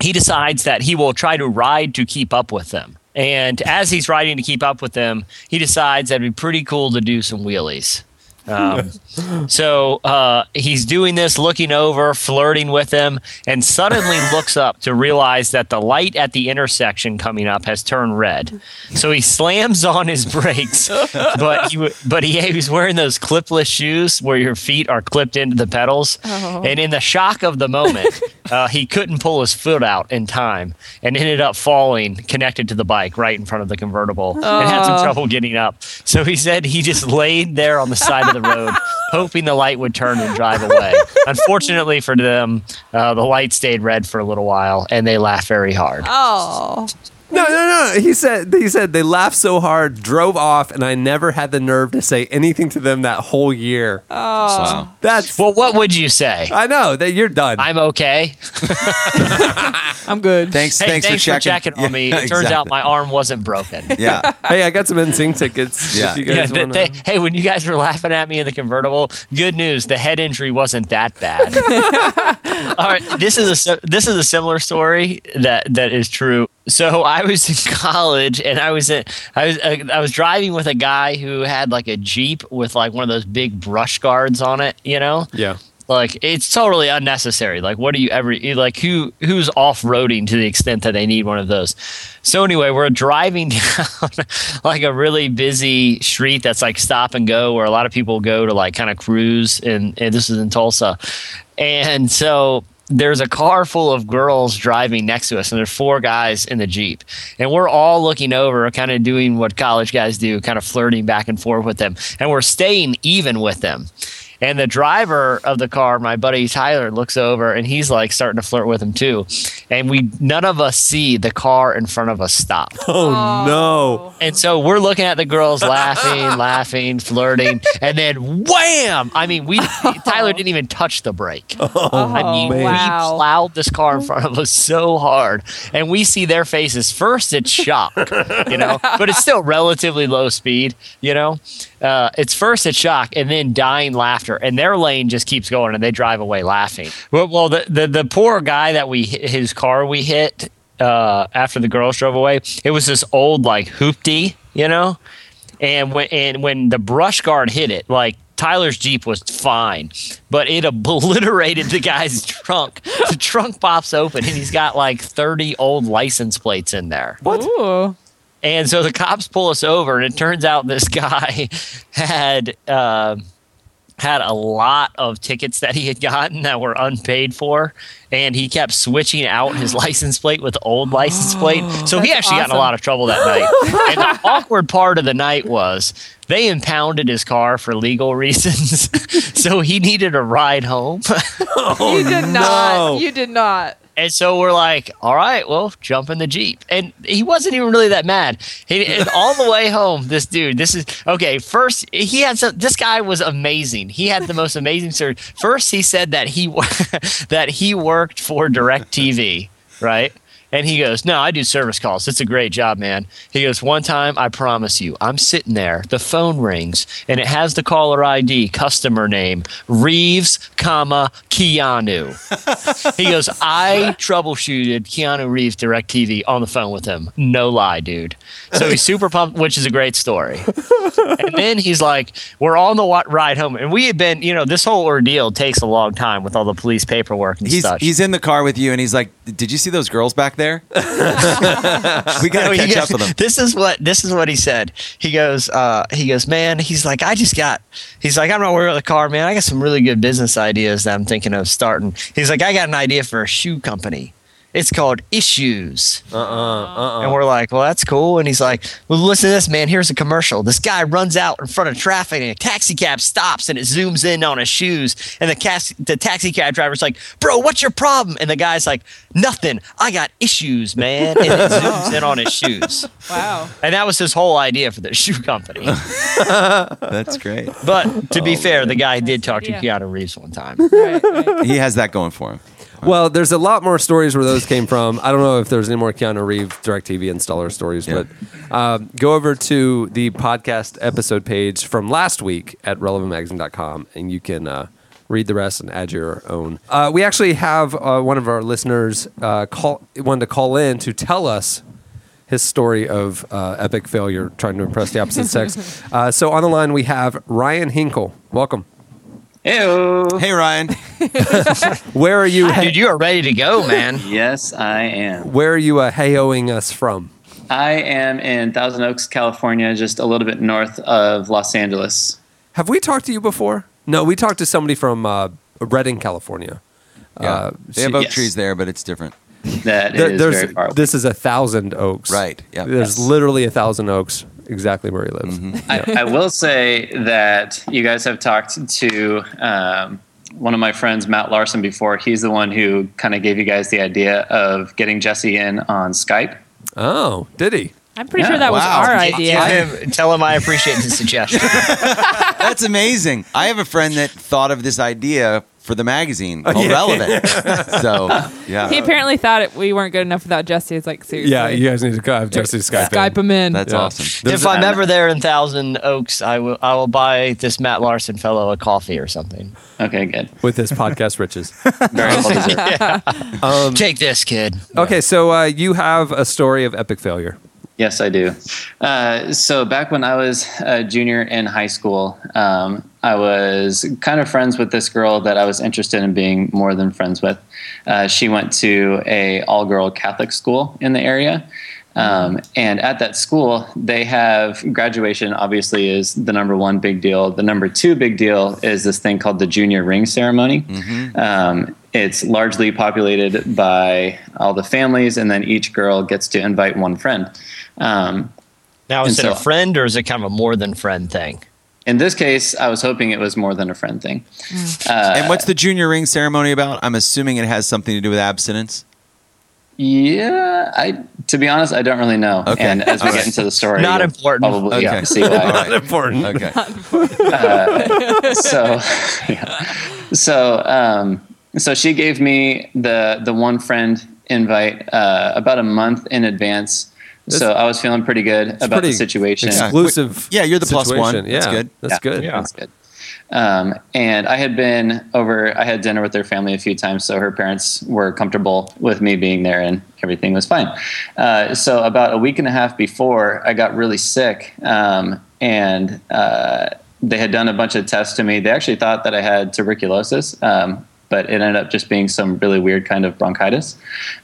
he decides that he will try to ride to keep up with them. And as he's riding to keep up with them, he decides that'd be pretty cool to do some wheelies. Um, so uh, he's doing this, looking over, flirting with them, and suddenly looks up to realize that the light at the intersection coming up has turned red. So he slams on his brakes, but he, but he, he was wearing those clipless shoes where your feet are clipped into the pedals. And in the shock of the moment, uh, he couldn't pull his foot out in time and ended up falling connected to the bike right in front of the convertible and had some trouble getting up. So he said he just laid there on the side of the road, hoping the light would turn and drive away. Unfortunately for them, uh, the light stayed red for a little while and they laughed very hard. Oh, No, no, no. He said he said they laughed so hard, drove off, and I never had the nerve to say anything to them that whole year. Oh. Wow. That's Well, what would you say? I know that you're done. I'm okay. I'm good. Thanks, Hey, thanks, thanks, for for checking, checking on me. It turns out my arm wasn't broken. Yeah. hey, I got some NSYNC tickets. Yeah. You Yeah, guys th- wanna- they- hey, when you guys were laughing at me in the convertible, good news, the head injury wasn't that bad. All right, this is a this is a similar story that that is true. So I was in college and I was in, I was uh, I was driving with a guy who had like a Jeep with like one of those big brush guards on it, you know? yeah. like it's totally unnecessary like what do you ever like who who's off-roading to the extent that they need one of those so anyway we're driving down like a really busy street that's like stop and go where a lot of people go to like kind of cruise and, and this is in tulsa and so there's a car full of girls driving next to us, and there's four guys in the Jeep. And we're all looking over, kind of doing what college guys do, kind of flirting back and forth with them. And we're staying even with them. And the driver of the car, my buddy Tyler, looks over and he's like starting to flirt with him too. And we none of us see the car in front of us stop. Oh, no. And so we're looking at the girls laughing, laughing, flirting, and then wham! I mean, we Tyler didn't even touch the brake. I mean, man. wow. we plowed this car in front of us so hard, and we see their faces. First, it's shock, you know, but it's still relatively low speed, you know. Uh, it's first it's shock, and then dying laughter, and their lane just keeps going, and they drive away laughing. Well, well the the, the poor guy that we hit, his car we hit uh, after the girls drove away, it was this old like hoopty, you know, and when and when the brush guard hit it, like Tyler's Jeep was fine, but it obliterated the guy's trunk. The trunk pops open and he's got like 30 old license plates in there. Ooh. And so the cops pull us over, and it turns out this guy had uh, had a lot of tickets that he had gotten that were unpaid for, and he kept switching out his license plate with old license plate. Oh, so he That's actually got in a lot of trouble that night. and the awkward part of the night was they impounded his car for legal reasons, so he needed a ride home. Oh, you did not. You did not. And so we're like, all right, well, jump in the Jeep. And he wasn't even really that mad. He, and all the way home, this dude, this is okay. First, he had some, this guy was amazing. He had the most amazing story. First, he said that he, that he worked for DirecTV, right? And he goes, No, I do service calls. It's a great job, man. He goes, One time, I promise you, I'm sitting there, the phone rings, and it has the caller ID, customer name, Reeves, comma, Keanu. he goes, I troubleshooted Keanu Reeves DirecTV on the phone with him. No lie, dude. So he's super pumped, which is a great story. and then he's like, We're on the ride home. And we had been, you know, this whole ordeal takes a long time with all the police paperwork and He's stuff. he's in the car with you, and he's like, "Did you see those girls back there? we gotta catch up with them." This is what this is what he said. He goes, uh, he goes, man. He's like, I just got. He's like, I'm not worried about the car, man. I got some really good business ideas that I'm thinking of starting. He's like, I got an idea for a shoe company. It's called Issues. Uh uh-uh, uh. And we're like, well, that's cool. And he's like, well, listen to this, man. Here's a commercial. This guy runs out in front of traffic and a taxi cab stops and it zooms in on his shoes. And the, cas- the taxi cab driver's like, bro, what's your problem? And the guy's like, nothing. I got issues, man. And it zooms in on his shoes. Wow. And that was his whole idea for the shoe company. That's great. But to be Oh, fair, the guy did talk to Yeah. Keanu Reeves one time. Right, right. He has that going for him. Well, there's a lot more stories where those came from. I don't know if there's any more Keanu Reeves DirecTV installer stories, Yeah. but um, go over to the podcast episode page from last week at relevantmagazine.com and you can uh, read the rest and add your own. Uh, we actually have uh, one of our listeners uh, call wanted to call in to tell us his story of uh, epic failure trying to impress the opposite sex. Uh, so on the line we have Ryan Hinkle. Welcome. Heyo. Hey, Ryan. Where are you? Dude, you are ready to go, man. Yes, I am. Where are you uh, heyoing us from? I am in Thousand Oaks, California, just a little bit north of Los Angeles. Have we talked to you before? No, we talked to somebody from uh, Redding, California. Yeah. Uh, they have oak yes. trees there, but it's different. That there- is there's very far away. this is a thousand oaks. Right, yep. There's Yes. literally a thousand oaks exactly where he lives. Mm-hmm. I, I will say that you guys have talked to um, one of my friends, Matt Larson, before. He's the one who kind of gave you guys the idea of getting Jesse in on Skype. Oh, did he? I'm pretty sure that was our Give idea. him, tell him I appreciate the suggestion. That's amazing. I have a friend that thought of this idea for the magazine called yeah. Relevant. so, yeah. He apparently thought it, we weren't good enough without Jesse. It's like seriously. Yeah, you guys need to go have Jesse Skype. Skype him in. That's Yeah. awesome. if I'm ever there in Thousand Oaks, I will I will buy this Matt Larson fellow a coffee or something. Okay, good. with his podcast riches. Very well. Um, Take this, kid. okay, so uh, you have a story of epic failure. Yes, I do. Uh, so back when I was a junior in high school, um, I was kind of friends with this girl that I was interested in being more than friends with. Uh, she went to a all-girl Catholic school in the area. Um, and at that school, they have graduation, obviously, is the number one big deal. The number two big deal is this thing called the junior ring ceremony. Um, it's largely populated by all the families, and then each girl gets to invite one friend. Um, Now, is And it a friend or is it kind of a more than friend thing? in this case, I was hoping it was more than a friend thing. Uh, and what's the junior ring ceremony about? I'm assuming it has something to do with abstinence. Yeah, I to be honest, I don't really know. Okay. And as we get into the story, Not important. Probably Okay. see why. All right. important. Okay. Uh, so, yeah. so, um, so she gave me the the one friend invite uh, about a month in advance. So I was feeling pretty good about pretty the situation. Exclusive. Yeah, you're the plus one. situation. That's Yeah, good. That's Yeah. good. That's good. Um, and I had been over, I had dinner with their family a few times, so her parents were comfortable with me being there and everything was fine. Uh, so, about a week and a half before, I got really sick. Um, and uh, they had done a bunch of tests to me. They actually thought that I had tuberculosis, um, but it ended up just being some really weird kind of bronchitis.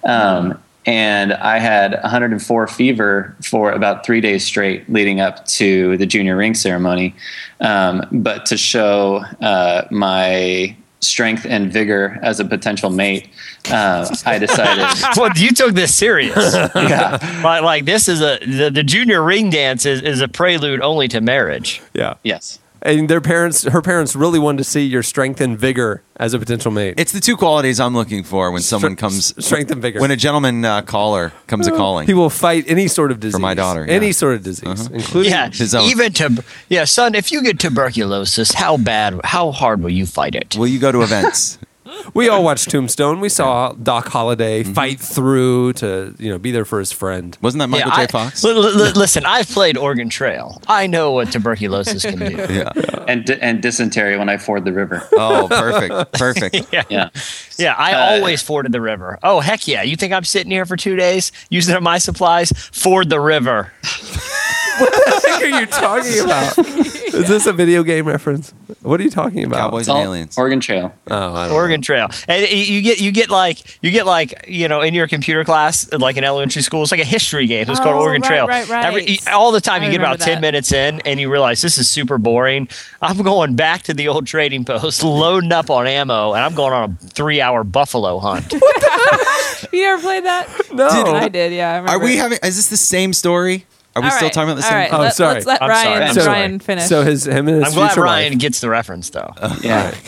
Um, and I had 104 fever for about three days straight leading up to the junior ring ceremony. Um, but to show uh, my strength and vigor as a potential mate, uh, I decided. well, you took this serious. yeah. like, like this is a the, the junior ring dance is, is a prelude only to marriage. Yeah. Yes. And their parents, her parents, really wanted to see your strength and vigor as a potential mate. It's the two qualities I'm looking for when someone comes strength and vigor. When a gentleman uh, caller comes a calling. He will fight any sort of disease for my daughter, any yeah. sort of disease, including Yeah, His own. even to yeah, son. If you get tuberculosis, how bad, how hard will you fight it? Will you go to events? We all watched Tombstone. We saw Doc Holliday Mm-hmm. fight through to you know be there for his friend. Wasn't that Michael Yeah, J. I- Fox? li- li- li- listen, I've played Oregon Trail. I know what tuberculosis can do. yeah. And, and dysentery when I ford the river. Oh, perfect. Perfect. Yeah. Yeah. Yeah, I Uh, always forded the river. Oh heck yeah! You think I'm sitting here for two days using up my supplies? Ford the river. What the heck are you talking about? Is this a video game reference? What are you talking about? Cowboys and aliens. Oregon Trail. Oh, I don't Oregon Trail, and you get you get like you get like you know in your computer class like in elementary school, it's like a history game. It's called Oh, Oregon right, Trail. right, right. Every, all the time I you get about remember ten minutes in, and you realize this is super boring. I'm going back to the old trading post, loading up on ammo, and I'm going on a three-hour buffalo hunt. You never played that? No. I did. Yeah. I Are we having? Is this the same story? Are we All still right, talking about the all same? right, Oh, let, sorry. Let's let I'm Ryan, sorry. Ryan finish. So his him and his I'm glad future Ryan wife. gets the reference though. Yeah.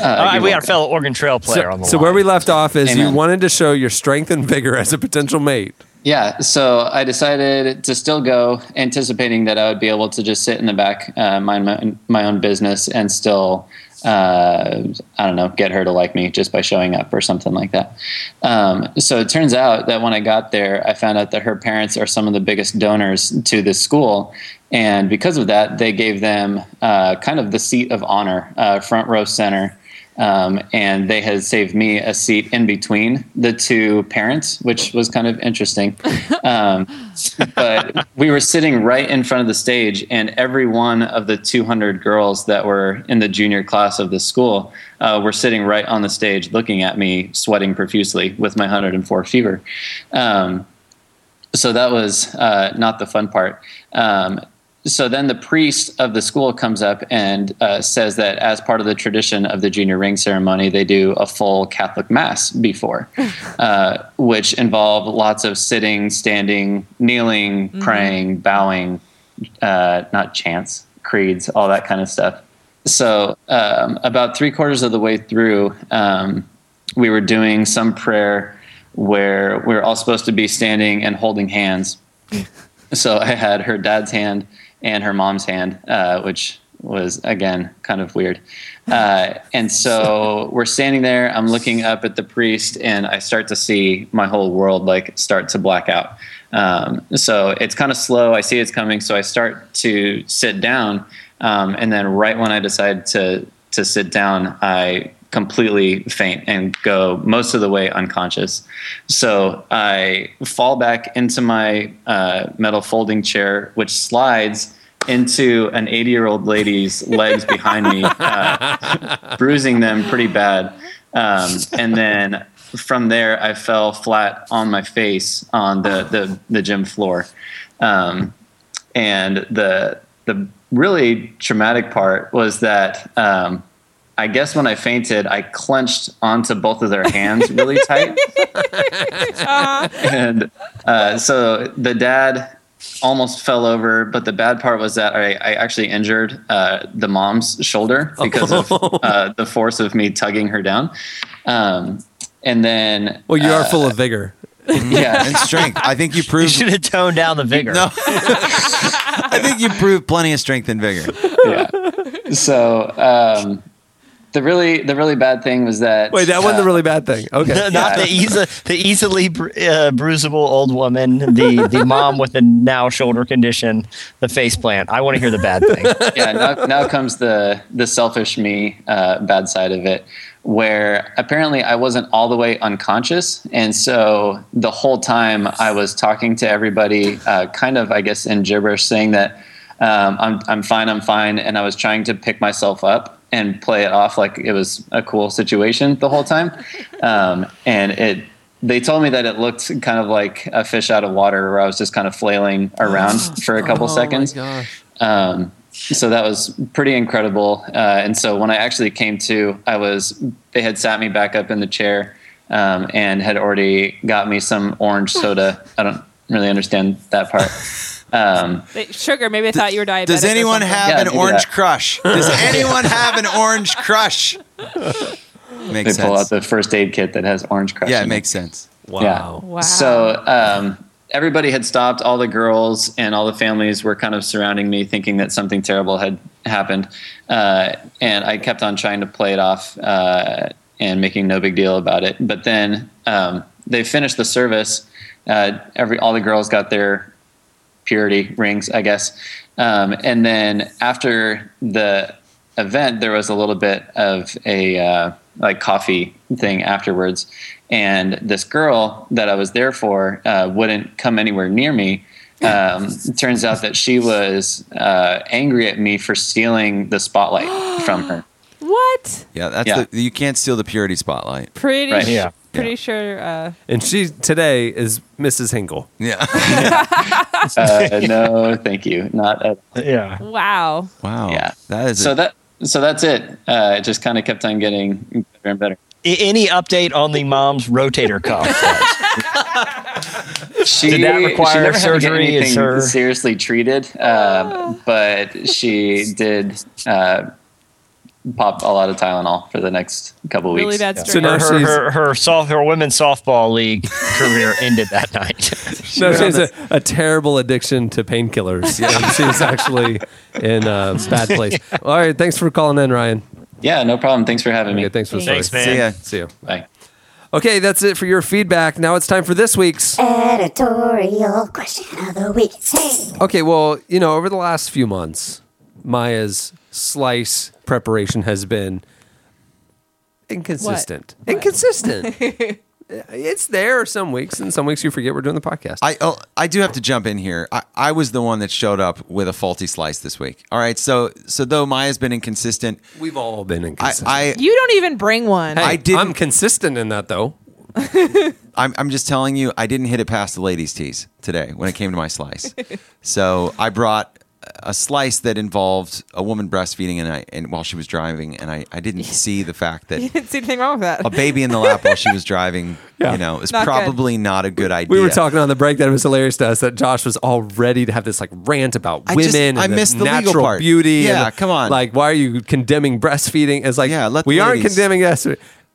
Uh, all right, you're we got a welcome. fellow Oregon Trail player on So, the so line. where we left off is you Amen. wanted to show your strength and vigor as a potential mate. Yeah, so I decided to still go, anticipating that I would be able to just sit in the back, uh, mind my, my own business, and still, uh, I don't know, get her to like me just by showing up or something like that. Um, so it turns out that when I got there, I found out that her parents are some of the biggest donors to this school. And because of that, they gave them uh, kind of the seat of honor, uh, front row center. Um, and they had saved me a seat in between the two parents, which was kind of interesting. Um, but we were sitting right in front of the stage, and every one of the 200 girls that were in the junior class of the school uh, were sitting right on the stage looking at me, sweating profusely with my 104 fever. Um, so that was uh, not the fun part. Um, so then the priest of the school comes up and uh, says that as part of the tradition of the junior ring ceremony, they do a full Catholic mass before, uh, which involve lots of sitting, standing, kneeling, praying, bowing, uh, not chants, creeds, all that kind of stuff. So um, about three quarters of the way through, um, we were doing some prayer where we were all supposed to be standing and holding hands. so I had her dad's hand and her mom's hand, uh, which was again kind of weird. Uh, and so we're standing there. I'm looking up at the priest, and I start to see my whole world like start to black out. Um, so it's kind of slow. I see it's coming, so I start to sit down, um, and then right when I decide to to sit down, I completely faint and go most of the way unconscious. So I fall back into my uh, metal folding chair, which slides into an 80 year old lady's legs behind me, uh, bruising them pretty bad. Um, and then from there, I fell flat on my face on the, the, the gym floor. Um, and the, the really traumatic part was that um, I guess when I fainted, I clenched onto both of their hands really tight. and uh, so the dad almost fell over, but the bad part was that I, I actually injured uh, the mom's shoulder because of uh, the force of me tugging her down. Um, and then, Well, you are uh, full of vigor. yeah, and strength. I think you proved. You should have toned down the vigor. No, I think you proved plenty of strength and vigor. yeah. So um, the really the really bad thing was that Wait, that wasn't the uh, really bad thing. Okay. Not the easy, the easily bru- uh, bruisable old woman, the the mom with the now shoulder condition, the face plant. I want to hear the bad thing. yeah, now, now comes the the selfish me uh, bad side of it, where apparently I wasn't all the way unconscious, and so the whole time I was talking to everybody, uh, kind of I guess in gibberish, saying that um, I'm I'm fine, I'm fine, and I was trying to pick myself up and play it off like it was a cool situation the whole time, um, and it. They told me that it looked kind of like a fish out of water, where I was just kind of flailing around for a couple Oh seconds. Um, so that was pretty incredible. Uh, and so when I actually came to, I was they had sat me back up in the chair um, and had already got me some orange soda. I don't really understand that part. Um, They- Sugar, maybe I thought you were diabetic. Does anyone have Yeah, an maybe orange that. crush? Does anyone have an orange crush? they Makes pull out sense. the first aid kit that has orange crush. Yeah, in it makes sense. Wow. Wow. So um, everybody had stopped. All the girls and all the families were kind of surrounding me, thinking that something terrible had happened. Uh, and I kept on trying to play it off uh, and making no big deal about it. But then um, they finished the service. Uh, every all the girls got their purity rings, I guess. Um, and then after the event, there was a little bit of a uh, like coffee thing afterwards. And this girl that I was there for uh, wouldn't come anywhere near me. Um, turns out that she was uh, angry at me for stealing the spotlight from her. What? Yeah, that's Yeah. The, you can't steal the purity spotlight. Pretty. Right. Yeah. Pretty sure. Uh, And she today is Mrs. Hinkle. Yeah. Uh, no, thank you. Not at Yeah. wow. wow. Yeah. That is. so a, that so that's it. Uh, it just kind of kept on getting better and better. I- any update on the mom's rotator cuff? She, Did that require she never had to get surgery? Is her- seriously treated, um, but she did uh, pop a lot of Tylenol for the next couple weeks. Really bad So story. now her, her, her, her, soft, her women's softball league career ended that night. No, she has a, a terrible addiction to painkillers. She she's actually in a bad place. All right. Thanks for calling in, Ryan. Yeah, no problem. Thanks for having me. Thanks for the Thanks, story. man. see ya. See you. Bye. Okay, that's it for your feedback. Now it's time for this week's. Editorial question of the week. Hey. Okay, well, you know, over the last few months, Maya's slice preparation has been inconsistent. Inconsistent. it's there some weeks, and some weeks you forget we're doing the podcast. I oh, I do have to jump in here. I, I was the one that showed up with a faulty slice this week. All right, so so though Maya's been inconsistent, We've all been inconsistent. I You don't even bring one. hey, I didn't- I'm consistent in that though. I'm I'm just telling you, I didn't hit it past the ladies' tees today when it came to my slice. so I brought a slice that involved a woman breastfeeding and I and while she was driving, and I, I didn't see the fact that you didn't see anything wrong with that. a baby in the lap while she was driving, Yeah. you know, is Not good. probably not a good idea. We were talking on the break that it was hilarious to us that Josh was all ready to have this like rant about I women just- and I the missed the legal natural part. beauty. Yeah, and, come on. Like, why are you condemning breastfeeding? It's like, Yeah, let the we aren't condemning this.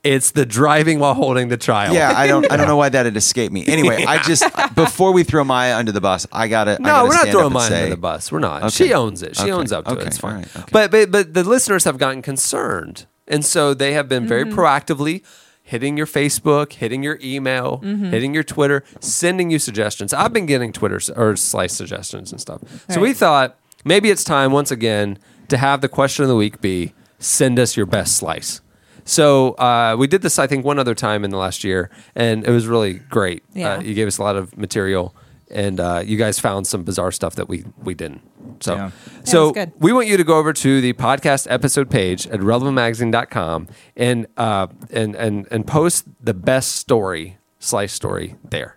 It's the driving while holding the child. Yeah, I don't. I don't know why that had escaped me. Anyway, I just before we throw Maya under the bus, I gotta. I No, gotta we're not throwing Maya say- under the bus. We're not. Okay. She owns it. She Okay. owns up to Okay. it. It's fine. All right. Okay. But, but but the listeners have gotten concerned, and so they have been very proactively hitting your Facebook, hitting your email, Mhm. hitting your Twitter, sending you suggestions. I've been getting Twitter or slice suggestions and stuff. So we thought maybe it's time once again to have the question of the week be send us your best slice. So uh, we did this, I think, one other time in the last year, and it was really great. Yeah. Uh, you gave us a lot of material, and uh, you guys found some bizarre stuff that we we didn't. So, Yeah. so that's good. we want you to go over to the podcast episode page at relevantmagazine.com and uh, and and and post the best story, slice story there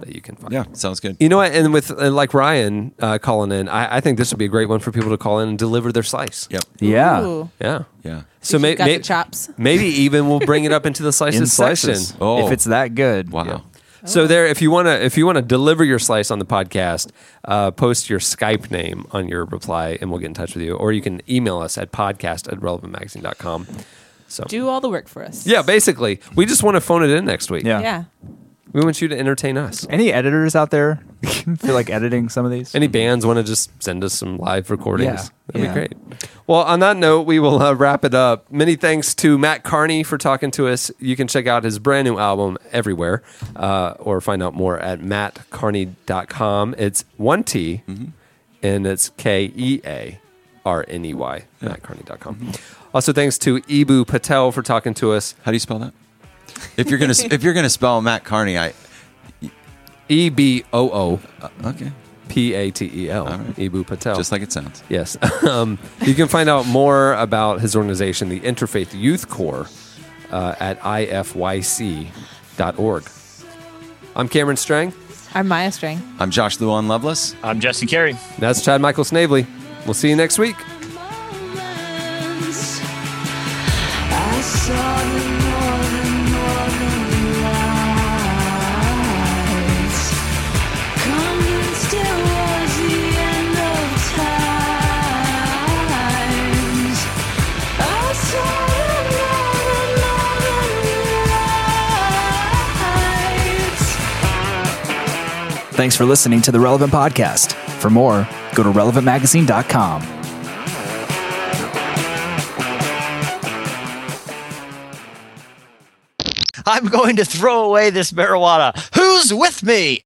that you can find. Yeah, sounds good. You know what? And with uh, like Ryan uh, calling in, I, I think this would be a great one for people to call in and deliver their slice. Yep. Yeah. Ooh. Yeah. Yeah. So You've may, got the chops. maybe even we'll bring it up into the In slices slices. section. Oh. If it's that good. Wow. So there, if you want to, if you want to deliver your slice on the podcast, uh, post your Skype name on your reply, and we'll get in touch with you. Or you can email us at podcast at relevantmagazine.com. So Do all the work for us. yeah, basically, we just want to phone it in next week. Yeah. Yeah. We want you to entertain us. Any editors out there feel like editing some of these? Any bands want to just send us some live recordings? Yeah. That'd Yeah. be great. Well, on that note, we will uh, wrap it up. Many thanks to Mat Kearney for talking to us. You can check out his brand new album everywhere uh, or find out more at matkearney.com. It's one T and it's K E A R N E Y, matkearney.com. Also, thanks to Eboo Patel for talking to us. How do you spell that? If you're gonna if you're gonna spell Mat Kearney, I E B O O okay, P A T E L. All right. Eboo Patel. just like it sounds. Yes. um, you can find out more about his organization, the Interfaith Youth Core, uh, at ifyc.org. I'm Cameron Strang. I'm Maya String. I'm Josh Luan Lovelace. I'm Jesse Carey. That's Chad Michael Snavely. We'll see you next week. Thanks for listening to the Relevant Podcast. For more, go to relevantmagazine.com. I'm going to throw away this marijuana. Who's with me?